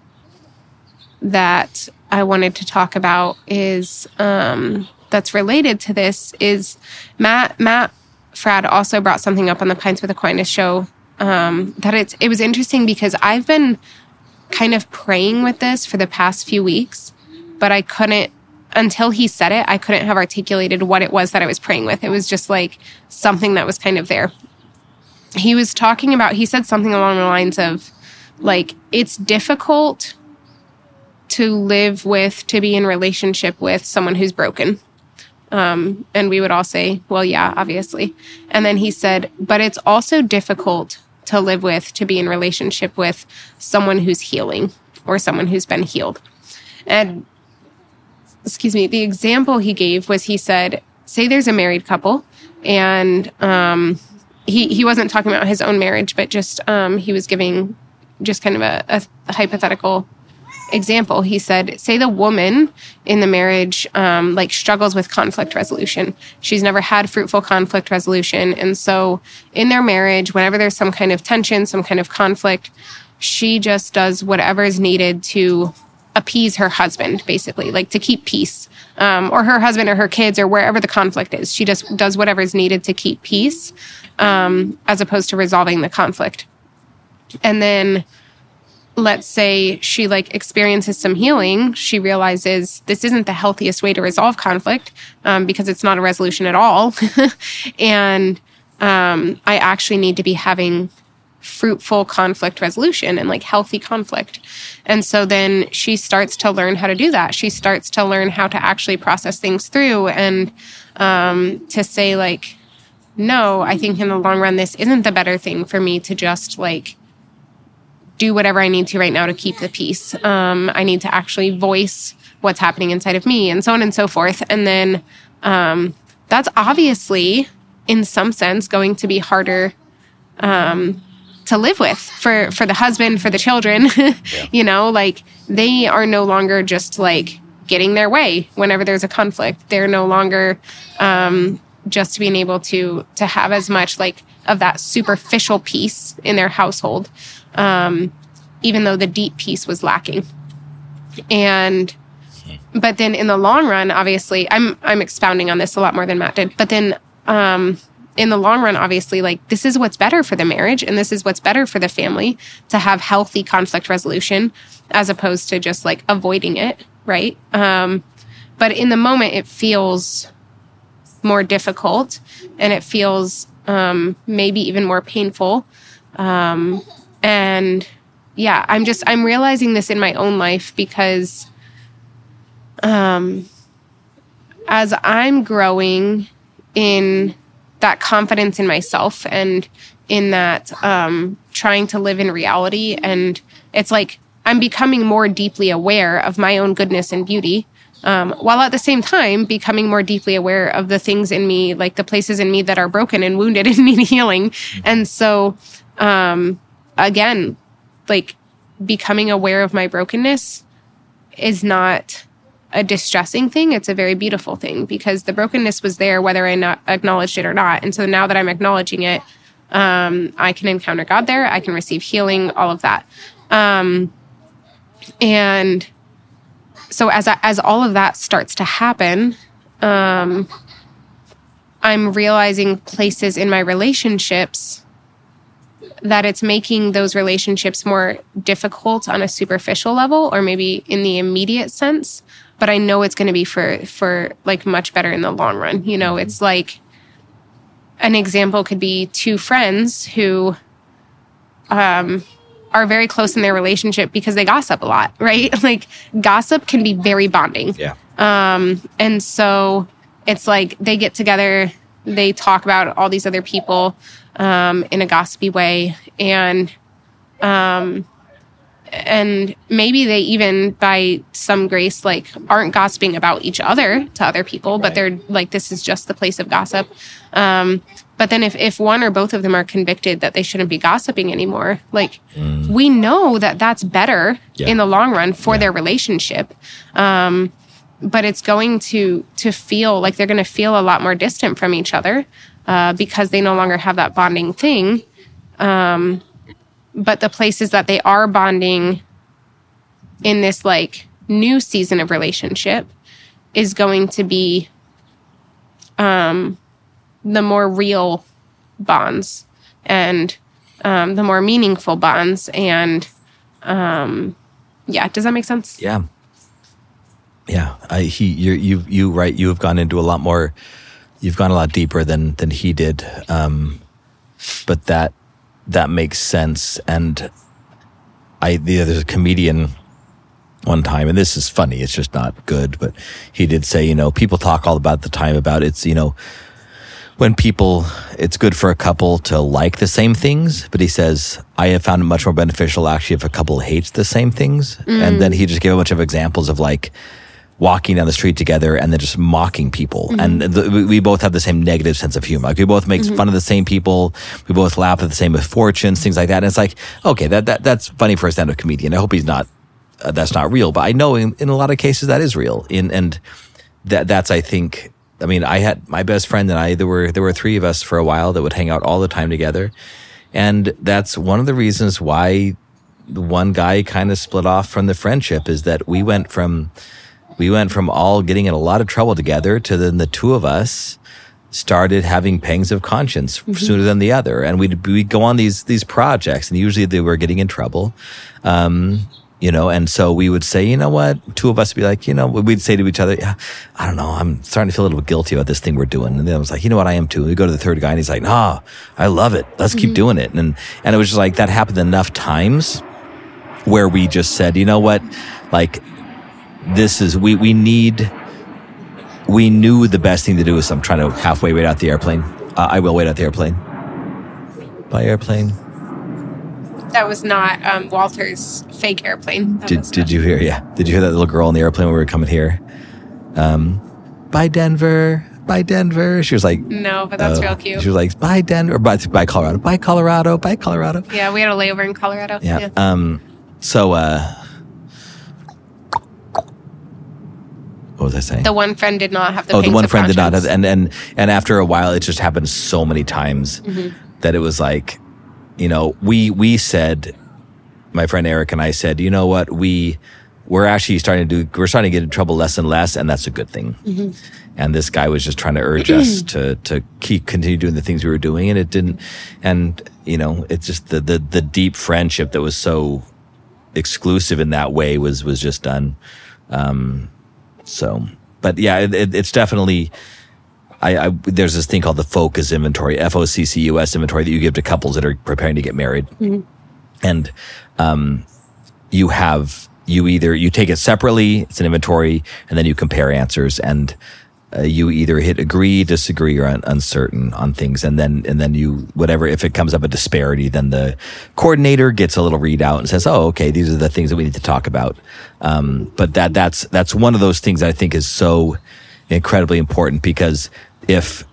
that I wanted to talk about is um, that's related to this is Matt Matt Fradd also brought something up on the Pints with Aquinas show um, that it's it was interesting because I've been kind of praying with this for the past few weeks, but I couldn't until he said it, I couldn't have articulated what it was that I was praying with. It was just like something that was kind of there he was talking about he said something along the lines of like it's difficult to live with to be in relationship with someone who's broken. Um, and we would all say well yeah obviously. And then he said but it's also difficult to live with to be in relationship with someone who's healing or someone who's been healed. And excuse me the example he gave was he said say there's a married couple and um, he he wasn't talking about his own marriage, but just um, he was giving just kind of a, a hypothetical example. He said, say the woman in the marriage um, like struggles with conflict resolution. She's never had fruitful conflict resolution, and so in their marriage, whenever there's some kind of tension, some kind of conflict, she just does whatever is needed to appease her husband, basically, like to keep peace, um, or her husband or her kids or wherever the conflict is. She just does whatever is needed to keep peace, um, as opposed to resolving the conflict. And then, let's say she like experiences some healing. She realizes this isn't the healthiest way to resolve conflict um, because it's not a resolution at all, and um, I actually need to be having fruitful conflict resolution and like healthy conflict. And so then she starts to learn how to do that. She starts to learn how to actually process things through and um, to say, like, no, I think in the long run, this isn't the better thing for me to just like do whatever I need to right now to keep the peace. Um, I need to actually voice what's happening inside of me and so on and so forth. And then um, that's obviously, in some sense, going to be harder um, to live with for for the husband, for the children. yeah. You know, like they are no longer just like getting their way whenever there's a conflict. They're no longer um, just being able to to have as much like of that superficial peace in their household, um, even though the deep peace was lacking. And but then in the long run, obviously, I'm I'm expounding on this a lot more than Matt did. But then um, in the long run, obviously, like this is what's better for the marriage and this is what's better for the family to have healthy conflict resolution as opposed to just like avoiding it, right? Um, but in the moment, it feels more difficult and it feels um, maybe even more painful. Um, and yeah, I'm just, I'm realizing this in my own life because um, as I'm growing in that confidence in myself and in that um, trying to live in reality, and it's like I'm becoming more deeply aware of my own goodness and beauty. Um, while at the same time becoming more deeply aware of the things in me, like the places in me that are broken and wounded and need healing. And so, um, again, like becoming aware of my brokenness is not a distressing thing. It's a very beautiful thing because the brokenness was there whether I not acknowledged it or not. And so now that I'm acknowledging it, um, I can encounter God there. I can receive healing, all of that. Um, and so as I, as all of that starts to happen, um, I'm realizing places in my relationships that it's making those relationships more difficult on a superficial level or maybe in the immediate sense but i know it's going to be for for like much better in the long run you know? It's like an example could be two friends who um are very close in their relationship because they gossip a lot right? Like gossip can be very bonding. Yeah. Um and so it's like they get together they talk about all these other people um, in a gossipy way, and um, and maybe they even by some grace like aren't gossiping about each other to other people, right. but they're like this is just the place of gossip. Um, but then if if one or both of them are convicted that they shouldn't be gossiping anymore, like mm. we know that that's better yeah. in the long run for yeah. their relationship. Um, but it's going to to feel like they're going to feel a lot more distant from each other uh, because they no longer have that bonding thing. Um, but the places that they are bonding in this like new season of relationship is going to be um, the more real bonds and um, the more meaningful bonds and um, yeah does that make sense yeah yeah I, he you you you right you have gone into a lot more you've gone a lot deeper than than he did. Um, but that that makes sense. And I the, there's a comedian one time, and this is funny. It's just not good, but he did say, you know, people talk all about the time about it's, you know, when people, it's good for a couple to like the same things, but he says, I have found it much more beneficial actually if a couple hates the same things. Mm. And then he just gave a bunch of examples of like, walking down the street together and then just mocking people. Mm-hmm. And the, we both have the same negative sense of humor. Like we both make mm-hmm. fun of the same people. We both laugh at the same misfortunes, things like that. And it's like, okay, that, that that's funny for a stand-up comedian. I hope he's not, uh, that's not real, but I know in, in a lot of cases that is real. In, and that, that's, I think, I mean, I had my best friend and I, there were, there were three of us for a while that would hang out all the time together. And that's one of the reasons why the one guy kind of split off from the friendship is that we went from, we went from all getting in a lot of trouble together to then the two of us started having pangs of conscience mm-hmm. sooner than the other. And we'd, we'd go on these, these projects and usually they were getting in trouble. Um, you know, and so we would say, you know what? Two of us would be like, you know, we'd say to each other, yeah, I don't know, I'm starting to feel a little guilty about this thing we're doing. And then I was like, you know what? I am too. we go to the third guy and he's like, nah, I love it. Let's mm-hmm. keep doing it. And, and it was just like, that happened enough times where we just said, you know what? Like, this is we we need we knew the best thing to do is I'm trying to halfway wait out the airplane. Uh, I will wait out the airplane. Bye airplane. That was not um, Walter's fake airplane. That Did, did you hear? Yeah. Did you hear that little girl on the airplane when we were coming here? Um, bye Denver, bye Denver. She was like, No, but that's uh, real cute. She was like, bye Denver, bye, bye Colorado, bye Colorado, bye Colorado. yeah, we had a layover in Colorado. Yeah. Um. So, uh, what was I saying? The one friend did not have the oh, the one friend did not have, and and and after a while, it just happened so many times Mm-hmm. that it was like, you know, we we said, my friend Eric and I said, you know what, we we're actually starting to do, we're starting to get in trouble less and less, and that's a good thing. Mm-hmm. And this guy was just trying to urge us to to keep continue doing the things we were doing, and it didn't. And you know, it's just the the the deep friendship that was so exclusive in that way was was just done. Um, so, but yeah, it, it, it's definitely. I, I there's this thing called the focus inventory, F O C C U S inventory that you give to couples that are preparing to get married, and um, you have you either you take it separately, it's an inventory, and then you compare answers, and uh, you either hit agree, disagree, or un- uncertain on things, and then and then you whatever if it comes up a disparity, then the coordinator gets a little readout and says, "Oh, okay, these are the things that we need to talk about." Um, but that that's that's one of those things I think is so incredibly important because if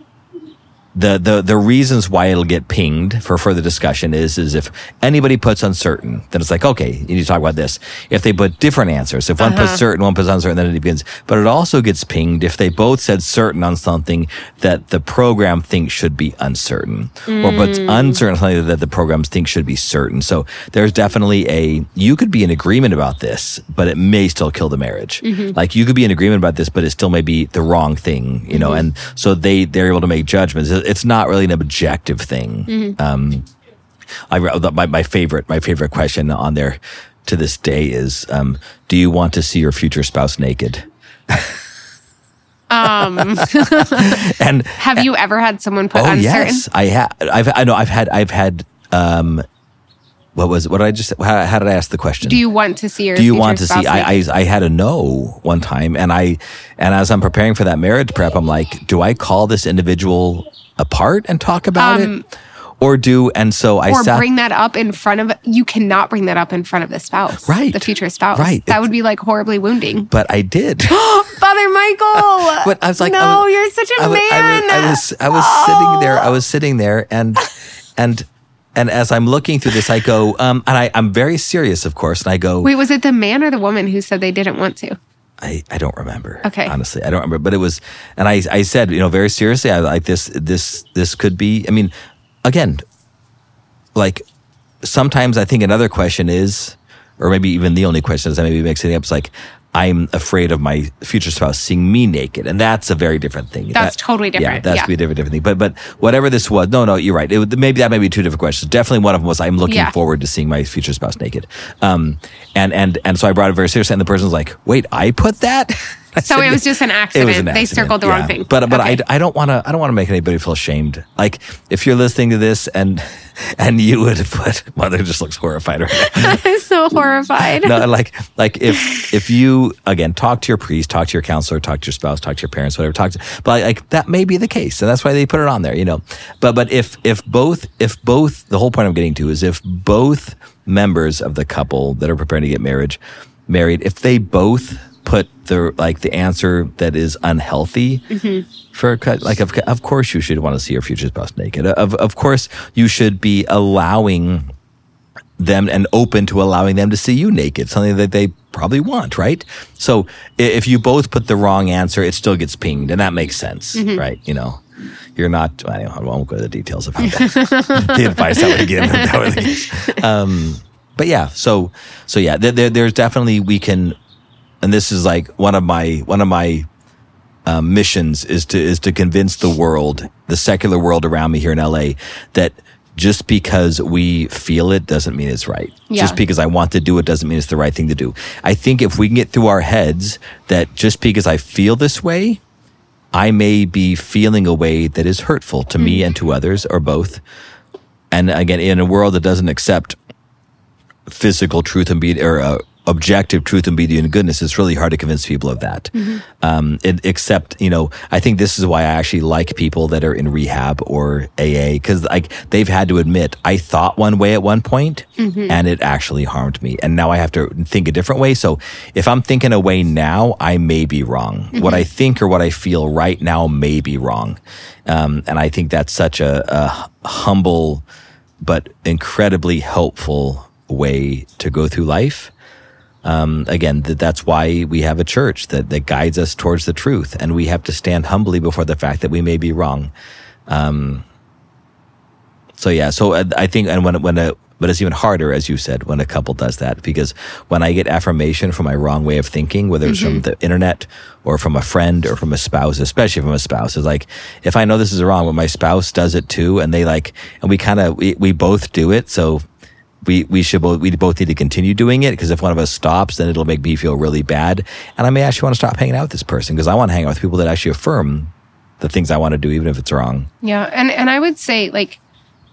the, the the reasons why it'll get pinged for further discussion is is if anybody puts uncertain, then it's like okay, you need to talk about this. If they put different answers, if one puts uh-huh. certain, one puts uncertain, then it begins. But it also gets pinged if they both said certain on something that the program thinks should be uncertain, or puts mm. uncertain on something that the programs think should be certain. So there's definitely a you could be in agreement about this, but it may still kill the marriage. Mm-hmm. Like you could be in agreement about this, but it still may be the wrong thing, you know. Mm-hmm. And so they they're able to make judgments. It- It's not really an objective thing. Um, I my my favorite my favorite question on there to this day is, um, do you want to see your future spouse naked? Um, And have you ever had someone put oh uncertain? yes, I have. I've I know I've had I've had. Um, what was what did I just? How, how did I ask the question? Do you want to see your do you want to see I. I i had a no one time and i and as i'm preparing for that marriage prep i'm like do i call this individual apart and talk about it? Or do and so i Um, or sat bring that up in front of you cannot bring that up in front of the spouse Right. the future spouse. Right. that It- would be like horribly wounding. But i did. Father michael! But i was like no was- you're such a I was, man I was, I was, I was sitting there. I was sitting there, and and and as I'm looking through this, I go, um, and I, I'm very serious, of course, and I go, wait was it the man or the woman who said they didn't want to I, I don't remember. Okay. Honestly, I don't remember. But it was, and I, I said, you know, very seriously, I like this, this, this could be, I mean, again, like sometimes I think another question is, or maybe even the only question is, I maybe mixing it up. It's like, I'm afraid of my future spouse seeing me naked. And that's a very different thing. That's totally different. Yeah, that's Yeah. be a different, different thing. But, but whatever this was, no, no, you're right. It, maybe that may be two different questions. Definitely one of them was, I'm looking Yeah. forward to seeing my future spouse naked. Um, and, and, and so I brought it very seriously. And the person's like, wait, I put that? So it was just an it accident. was an They circled the wrong thing. But but Okay. I, I don't want to I don't want to make anybody feel ashamed. Like if you're listening to this and and you would put mother just looks horrified right now. i'm so horrified no, like like if if you again talk to your priest, talk to your counselor, talk to your spouse, talk to your parents, whatever. Talk to, but like that may be the case, and that's why they put it on there, you know. But but if if both if both the whole point I'm getting to is if both members of the couple that are preparing to get marriage married, if they both put the like the answer that is unhealthy for a cut, like of of course you should want to see your future spouse naked. Of of course you should be allowing them and open to allowing them to see you naked, something that they probably want, right? So if you both put the wrong answer, it still gets pinged, and that makes sense, right? You know, you're not. I I won't go to the details of how that, the advice I would give. That would, um, but yeah, so so yeah, there, there, there's definitely we can, and this is like one of my one of my um, missions is to is to convince the world, the secular world around me here in LA, that just because we feel it doesn't mean it's right. Yeah. Just because I want to do it doesn't mean it's the right thing to do. I think if we can get through our heads that just because I feel this way, I may be feeling a way that is hurtful to me and to others or both. And again, in a world that doesn't accept physical truth and be or uh, objective truth and beauty and goodness, it's really hard to convince people of that. Um, it, except, you know, I think this is why I actually like people that are in rehab or AA because like they've had to admit, I thought one way at one point and it actually harmed me. And now I have to think a different way. So if I'm thinking a way now, I may be wrong. What I think or what I feel right now may be wrong. Um, and I think that's such a, a humble, but incredibly helpful way to go through life. Um, again, th- that's why we have a church that, that guides us towards the truth, and we have to stand humbly before the fact that we may be wrong. Um, so yeah, so uh, I think, and when when a but it's even harder, as you said, when a couple does that. Because when I get affirmation from my wrong way of thinking, whether it's from the internet or from a friend or from a spouse, especially from a spouse, is like if I know this is wrong, but my spouse does it too, and they like, and we kind of we, we both do it, so we we should both we both need to continue doing it because if one of us stops, then it'll make me feel really bad, and I may actually want to stop hanging out with this person because I want to hang out with people that actually affirm the things I want to do, even if it's wrong. Yeah, and and I would say like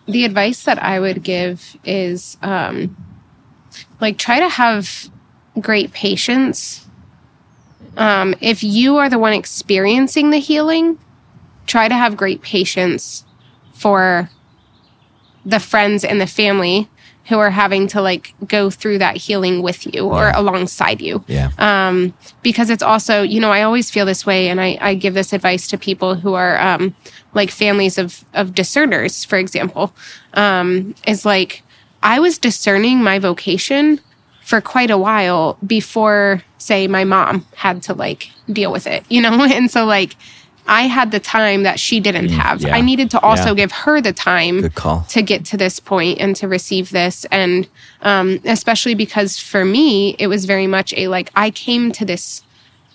the advice that I would give is um like try to have great patience. Um if you are the one experiencing the healing, try to have great patience for the friends and the family who are having to like go through that healing with you or Yeah. alongside you Yeah. um, because it's also you know i always feel this way and i, I give this advice to people who are um, like families of of discerners for example um, is like i was discerning my vocation for quite a while before say my mom had to like deal with it you know and so like i had the time that she didn't have. Yeah. i needed to also Yeah. give her the time to get to this point and to receive this. And um, especially because for me it was very much a like i came to this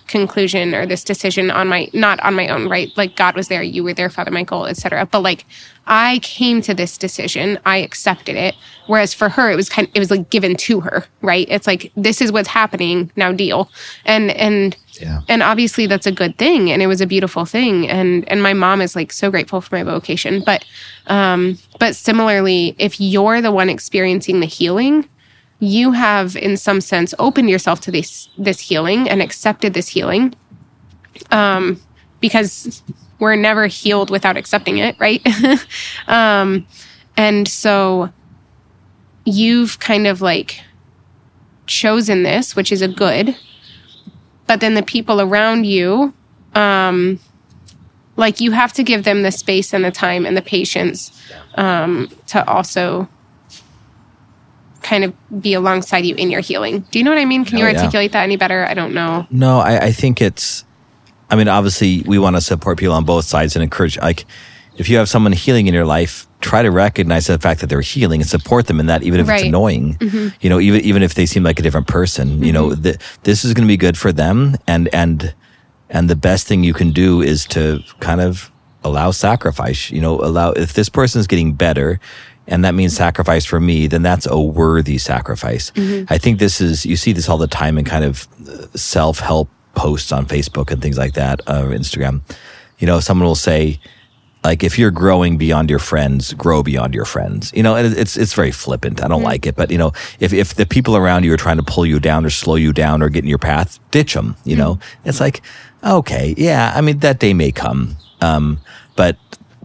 conclusion or this decision on my not on my own right? Like god was there you were there father michael etc but like i came to this decision. I accepted it. Whereas for her it was kind of, it was like given to her right? It's like this is what's happening. Now deal. And and Yeah. and obviously that's a good thing and it was a beautiful thing and and my mom is like so grateful for my vocation but um but similarly if you're the one experiencing the healing you have in some sense opened yourself to this this healing and accepted this healing um because we're never healed without accepting it right um and so you've kind of like chosen this which is a good but then the people around you um like you have to give them the space and the time and the patience um to also kind of be alongside you in your healing do you know what i mean can you Oh, yeah. articulate that any better i don't know No, I, I think it's. I mean, obviously, we want to support people on both sides and encourage. Like, if you have someone healing in your life, try to recognize the fact that they're healing and support them in that, even if Right. Mm-hmm. it's annoying. You know, even even if they seem like a different person. You know, th- this is going to be good for them, and and and the best thing you can do is to kind of allow sacrifice. You know, allow if this person is getting better. And that means sacrifice for me, then that's a worthy sacrifice. I think this is, you see this all the time in kind of self help posts on Facebook and things like that, uh, or Instagram. You know, someone will say, like, if you're growing beyond your friends, grow beyond your friends. You know, and it's it's very flippant. I don't mm-hmm. like it, but you know, if if the people around you are trying to pull you down or slow you down or get in your path, ditch them. You mm-hmm. know, it's like, okay, yeah, I mean, that day may come, um, but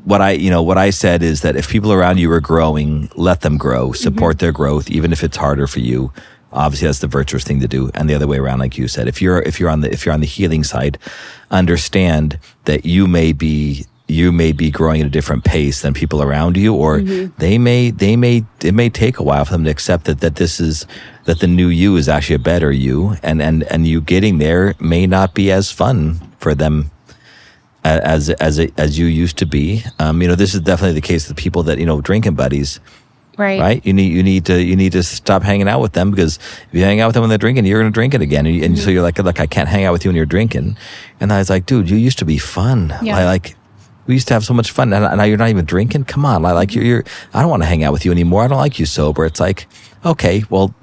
what I, you know, what I said is that if people around you are growing, let them grow, mm-hmm. support their growth, even if it's harder for you. Obviously, that's the virtuous thing to do. And the other way around, like you said, if you're, if you're on the, if you're on the healing side, understand that you may be, you may be growing at a different pace than people around you, or they may, they may, it may take a while for them to accept that, that this is, that the new you is actually a better you. And, and, and you getting there may not be as fun for them as as as you used to be. Um, you know, this is definitely the case with people that you know drinking buddies, right right? You need you need to you need to stop hanging out with them because if you hang out with them when they're drinking, you're going to drink it again, and, and so you're like, look, I can't hang out with you when you're drinking. And I was like, dude, you used to be fun. Yeah. I like. We used to have so much fun, and now you're not even drinking. Come on, like you're, you're. I don't want to hang out with you anymore. I don't like you sober. It's like, okay, well,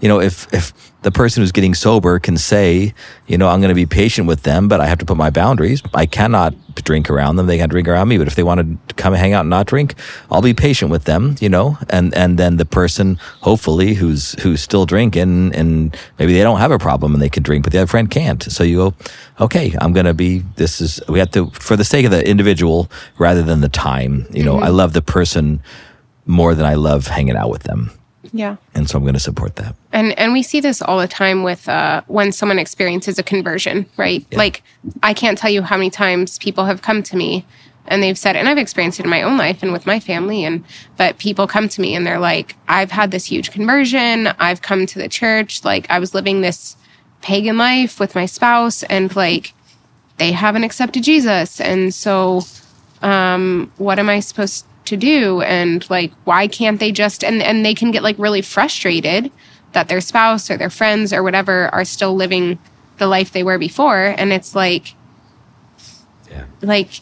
you know, if if the person who's getting sober can say, you know, I'm going to be patient with them, but I have to put my boundaries. I cannot drink around them, they can drink around me. But if they want to come hang out and not drink, I'll be patient with them, you know. And and then the person, hopefully, who's who's still drinking, and maybe they don't have a problem and they can drink, but the other friend can't. So you go, okay, I'm gonna be. This is we have to for the sake of the individual rather than the time. You know, mm-hmm. I love the person more than I love hanging out with them, Yeah. and so I'm going to support that. And and we see this all the time with uh, when someone experiences a conversion, right? Like I can't tell you how many times people have come to me and they've said, and I've experienced it in my own life and with my family, and but people come to me and they're like, I've had this huge conversion. I've come to the church, like I was living this pagan life with my spouse, and like they haven't accepted Jesus, and so um, what am I supposed to do? And like, why can't they just, and, and they can get like really frustrated that their spouse or their friends or whatever are still living the life they were before. And it's like, Yeah. like,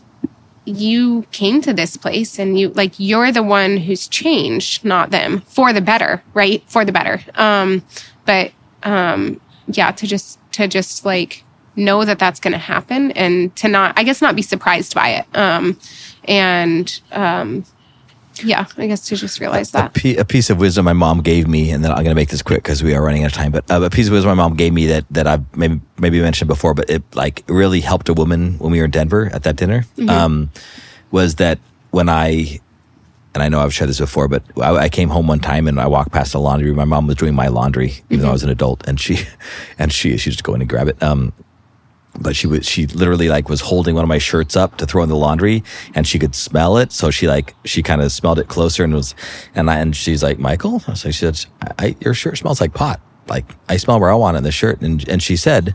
you came to this place and you like you're the one who's changed not them for the better right for the better um but um yeah to just to just like know that that's going to happen and to not i guess not be surprised by it um and um yeah i guess to just realize that pe- a piece of wisdom my mom gave me, and then I'm going to make this quick because we are running out of time. But uh, a piece of wisdom my mom gave me that that I've maybe maybe mentioned before, but it like really helped a woman when we were in Denver at that dinner. Um, was that when I and I know I've shared this before, but I, I came home one time and I walked past the laundry room. My mom was doing my laundry, even though I was an adult, and she and she she just go in and grab it. Um, but she was she literally like was holding one of my shirts up to throw in the laundry and she could smell it so she like she kind of smelled it closer and was and I and she's like michael so she said I, your shirt smells like pot like i smell marijuana in the shirt and and she said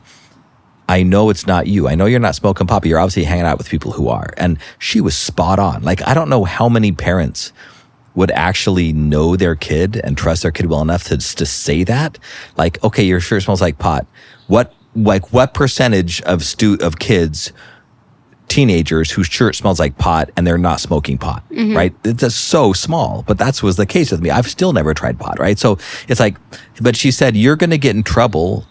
I know it's not you. I know you're not smoking pot, but you're obviously hanging out with people who are. And she was spot on. Like, I don't know how many parents would actually know their kid and trust their kid well enough to, to say that. Like, okay, your shirt smells like pot. What, like, what percentage of stu, of kids, teenagers whose shirt smells like pot and they're not smoking pot, mm-hmm. right? It's just so small, but that's was the case with me. I've still never tried pot, right? So it's like, but she said, you're going to get in trouble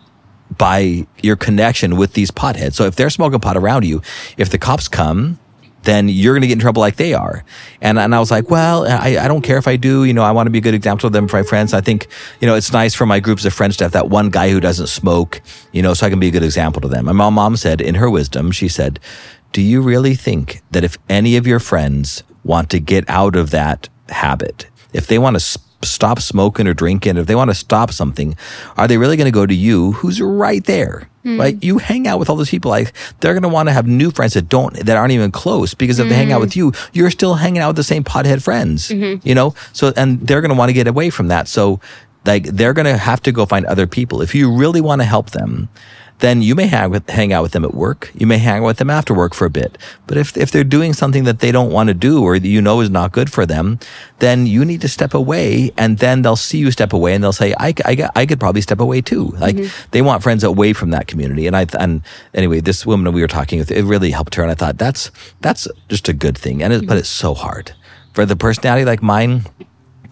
by your connection with these potheads. So if they're smoking pot around you, if the cops come, then you're going to get in trouble like they are. And, and I was like, well, I, I don't care if I do. You know, I want to be a good example to them for my friends. I think, you know, it's nice for my groups of friends to have that one guy who doesn't smoke, you know, so I can be a good example to them. And my mom said in her wisdom, she said, do you really think that if any of your friends want to get out of that habit, if they want to s- stop smoking or drinking, if they want to stop something, are they really going to go to you who's right there? Hmm. Like you hang out with all those people, like they're going to want to have new friends that don't, that aren't even close because if they hang out hmm. with you, you're still hanging out with the same pothead friends, mm-hmm. you know? So, and they're going to want to get away from that. So like they're going to have to go find other people. If you really want to help them, then you may hang, with, hang out with them at work. You may hang out with them after work for a bit. But if, if they're doing something that they don't want to do or that you know is not good for them, then you need to step away and then they'll see you step away and they'll say, I, I, I could probably step away too. Like they want friends away from that community. And I, and anyway, this woman we were talking with, it really helped her. And I thought that's, that's just a good thing. And it, but it's so hard for the personality like mine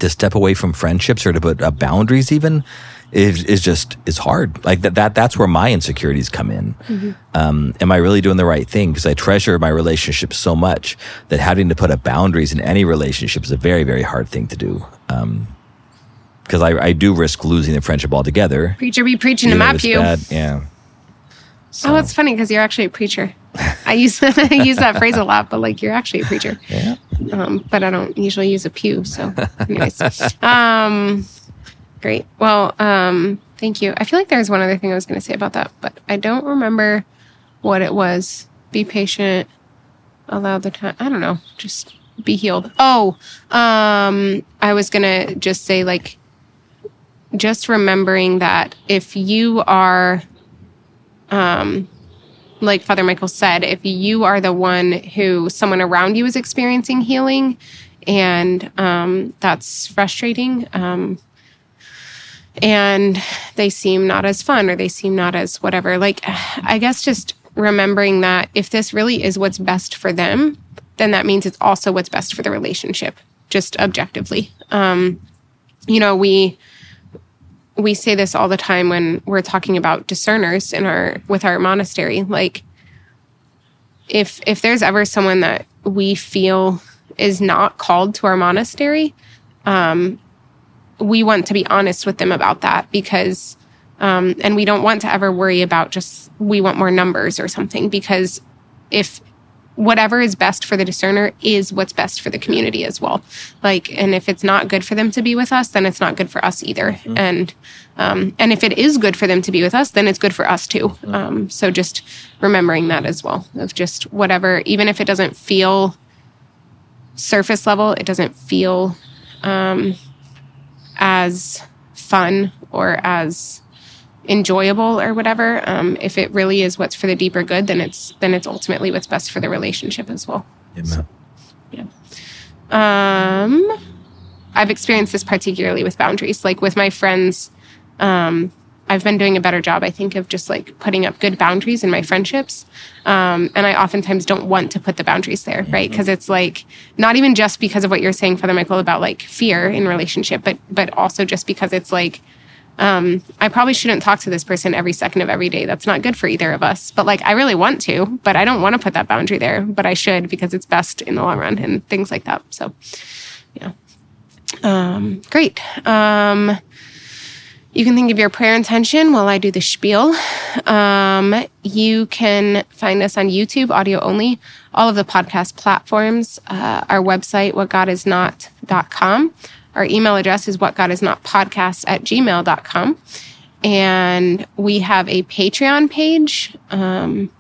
to step away from friendships or to put uh, boundaries even is, is just is hard. Like that, that that's where my insecurities come in. Um, am i really doing the right thing? Because i treasure my relationships so much that having to put up boundaries in any relationship is a very very hard thing to do. Because I, I do risk losing the friendship altogether. Preacher be preaching to my pew bad. yeah. Oh it's funny because you're actually a preacher. I use i use that phrase a lot but like you're actually a preacher. Yeah. Um, but I don't usually use a pew. So, anyways, um, great. Well, um, thank you. I feel like there's one other thing I was going to say about that, but I don't remember what it was. Be patient. Allow the time. I don't know. Just be healed. Oh, um, I was going to just say like, just remembering that if you are, um, like Father Michael said, if you are the one who someone around you is experiencing healing and um, that's frustrating, um, and they seem not as fun or they seem not as whatever, like, I guess just remembering that if this really is what's best for them, then that means it's also what's best for the relationship, just objectively. Um, you know, we we say this all the time when we're talking about discerners in our with our monastery like if if there's ever someone that we feel is not called to our monastery, um, we want to be honest with them about that because, um, and we don't want to ever worry about just we want more numbers or something because if whatever is best for the discerner is what's best for the community as well. Like, and if it's not good for them to be with us, then it's not good for us either. Mm-hmm. And um, and if it is good for them to be with us, then it's good for us too. Mm-hmm. Um, so just remembering that as well of just whatever, even if it doesn't feel surface level, it doesn't feel um, as fun or as enjoyable or whatever. Um, if it really is what's for the deeper good then it's then it's ultimately what's best for the relationship as well. Amen. So, yeah. Um i've experienced this particularly with boundaries. Like with my friends um I've been doing a better job, I think, of just like putting up good boundaries in my friendships. Um, and I oftentimes don't want to put the boundaries there, right? Because mm-hmm. it's like not even just because of what you're saying, Father Michael, about like fear in relationship, but but also just because it's like um, I probably shouldn't talk to this person every second of every day. That's not good for either of us. But like, I really want to, but I don't want to put that boundary there, but I should because it's best in the long run and things like that. So, yeah. Um, great. Um, you can think of your prayer intention while I do the spiel. Um, you can find us on YouTube, audio only, all of the podcast platforms, uh, our website, whatgodisnot.com. Our email address is whatgodisnotpodcast at gmail.com. And we have a Patreon page. Um,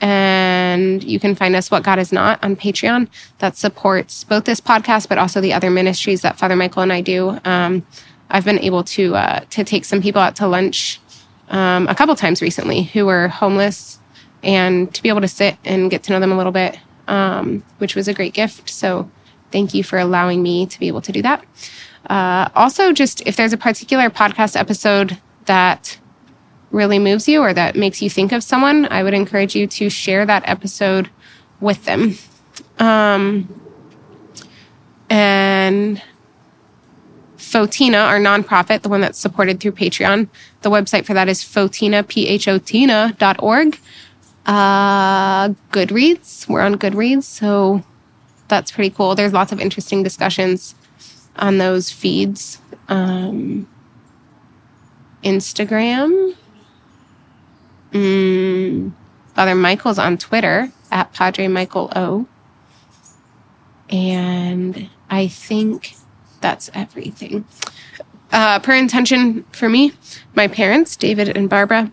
and you can find us What God Is Not on Patreon that supports both this podcast, but also the other ministries that Father Michael and I do. Um, I've been able to uh, to take some people out to lunch um, a couple times recently who were homeless, and to be able to sit and get to know them a little bit, um, which was a great gift. So thank you for allowing me to be able to do that. Uh, also, just if there's a particular podcast episode that really moves you or that makes you think of someone, I would encourage you to share that episode with them. Um, and Photina, our nonprofit, the one that's supported through Patreon, the website for that is photina, P-H-O-T-N-A dot org. Uh, Goodreads, we're on Goodreads, so that's pretty cool. There's lots of interesting discussions on those feeds. Um, Instagram. Mm, Father Michael's on Twitter at Padre Michael O. And I think that's everything. Uh, per intention for me, my parents, David and Barbara,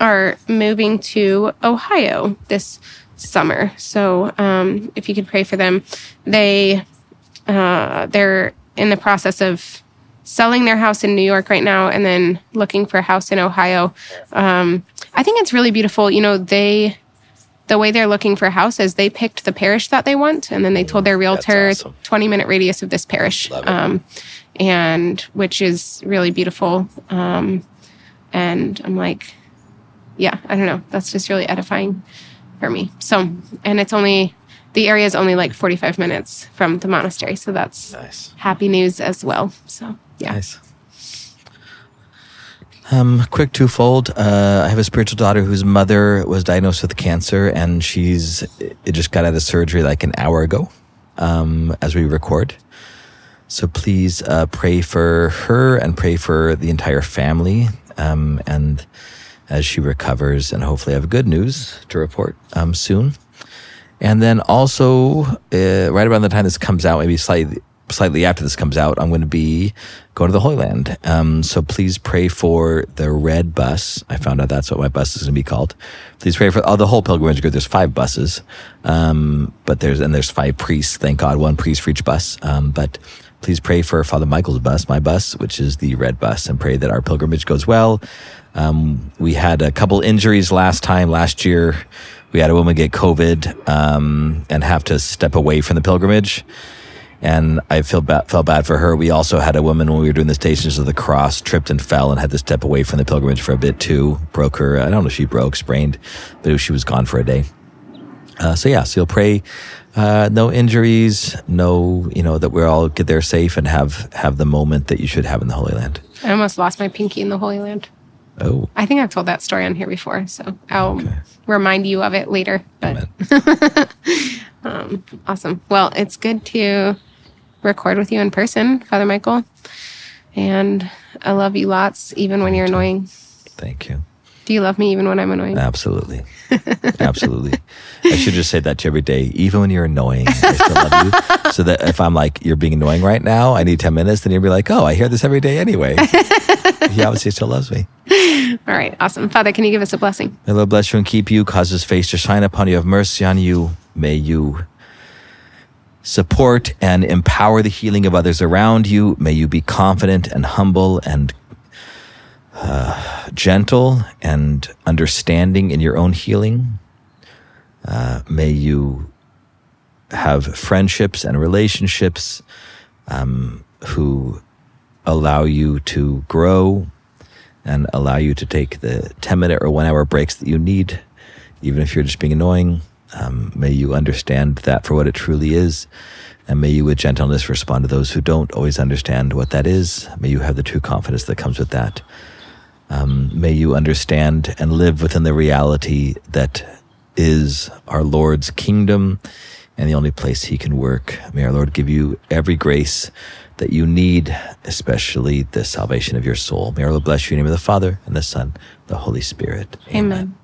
are moving to Ohio this summer. So um, if you could pray for them, they uh, they're in the process of selling their house in New York right now, and then looking for a house in Ohio. Um, I think it's really beautiful. You know, they the way they're looking for houses, they picked the parish that they want, and then they told their realtor awesome. 20 minute radius of this parish, um, and which is really beautiful. Um, and I'm like, yeah, I don't know, that's just really edifying for me. So, and it's only the area is only like 45 minutes from the monastery, so that's nice. happy news as well. So, yeah. Nice. Um, quick twofold. Uh, I have a spiritual daughter whose mother was diagnosed with cancer, and she's it just got out of surgery like an hour ago, um, as we record. So please uh, pray for her and pray for the entire family, um, and as she recovers, and hopefully have good news to report um, soon. And then also, uh, right around the time this comes out, maybe slightly slightly after this comes out, I'm going to be going to the Holy Land. Um, so please pray for the red bus. I found out that's what my bus is going to be called. Please pray for oh, the whole pilgrimage group. There's five buses, um, but there's and there's five priests. Thank God, one priest for each bus. Um, but please pray for Father Michael's bus, my bus, which is the red bus, and pray that our pilgrimage goes well. Um, we had a couple injuries last time last year. We had a woman get COVID um, and have to step away from the pilgrimage and I feel bad, felt bad for her. We also had a woman when we were doing the Stations of the Cross tripped and fell and had to step away from the pilgrimage for a bit too. Broke her. I don't know if she broke, sprained, but she was gone for a day. Uh, so yeah, so you'll pray, uh, no injuries, no, you know, that we all get there safe and have, have the moment that you should have in the Holy Land. I almost lost my pinky in the Holy Land. Oh, I think I've told that story on here before, so I'll Okay. remind you of it later. But um, awesome. Well, it's good to record with you in person, Father Michael. And I love you lots, even when you're annoying. thank you. Do you love me even when I'm annoying? Absolutely. Absolutely. I should just say that to you every day, even when you're annoying. I still love you. So that if I'm like, you're being annoying right now, I need 10 minutes, then you'll be like, oh, I hear this every day anyway. he obviously still loves me. All right, awesome. Father, can you give us a blessing? May the Lord bless you and keep you, cause his face to shine upon you, have mercy on you. May you support and empower the healing of others around you. May you be confident and humble and uh, gentle and understanding in your own healing. Uh, may you have friendships and relationships um, who allow you to grow and allow you to take the 10 minute or one hour breaks that you need, even if you're just being annoying. Um, may you understand that for what it truly is. And may you, with gentleness, respond to those who don't always understand what that is. May you have the true confidence that comes with that. Um, may you understand and live within the reality that is our Lord's kingdom and the only place He can work. May our Lord give you every grace that you need, especially the salvation of your soul. May our Lord bless you in the name of the Father and the Son, the Holy Spirit. Amen.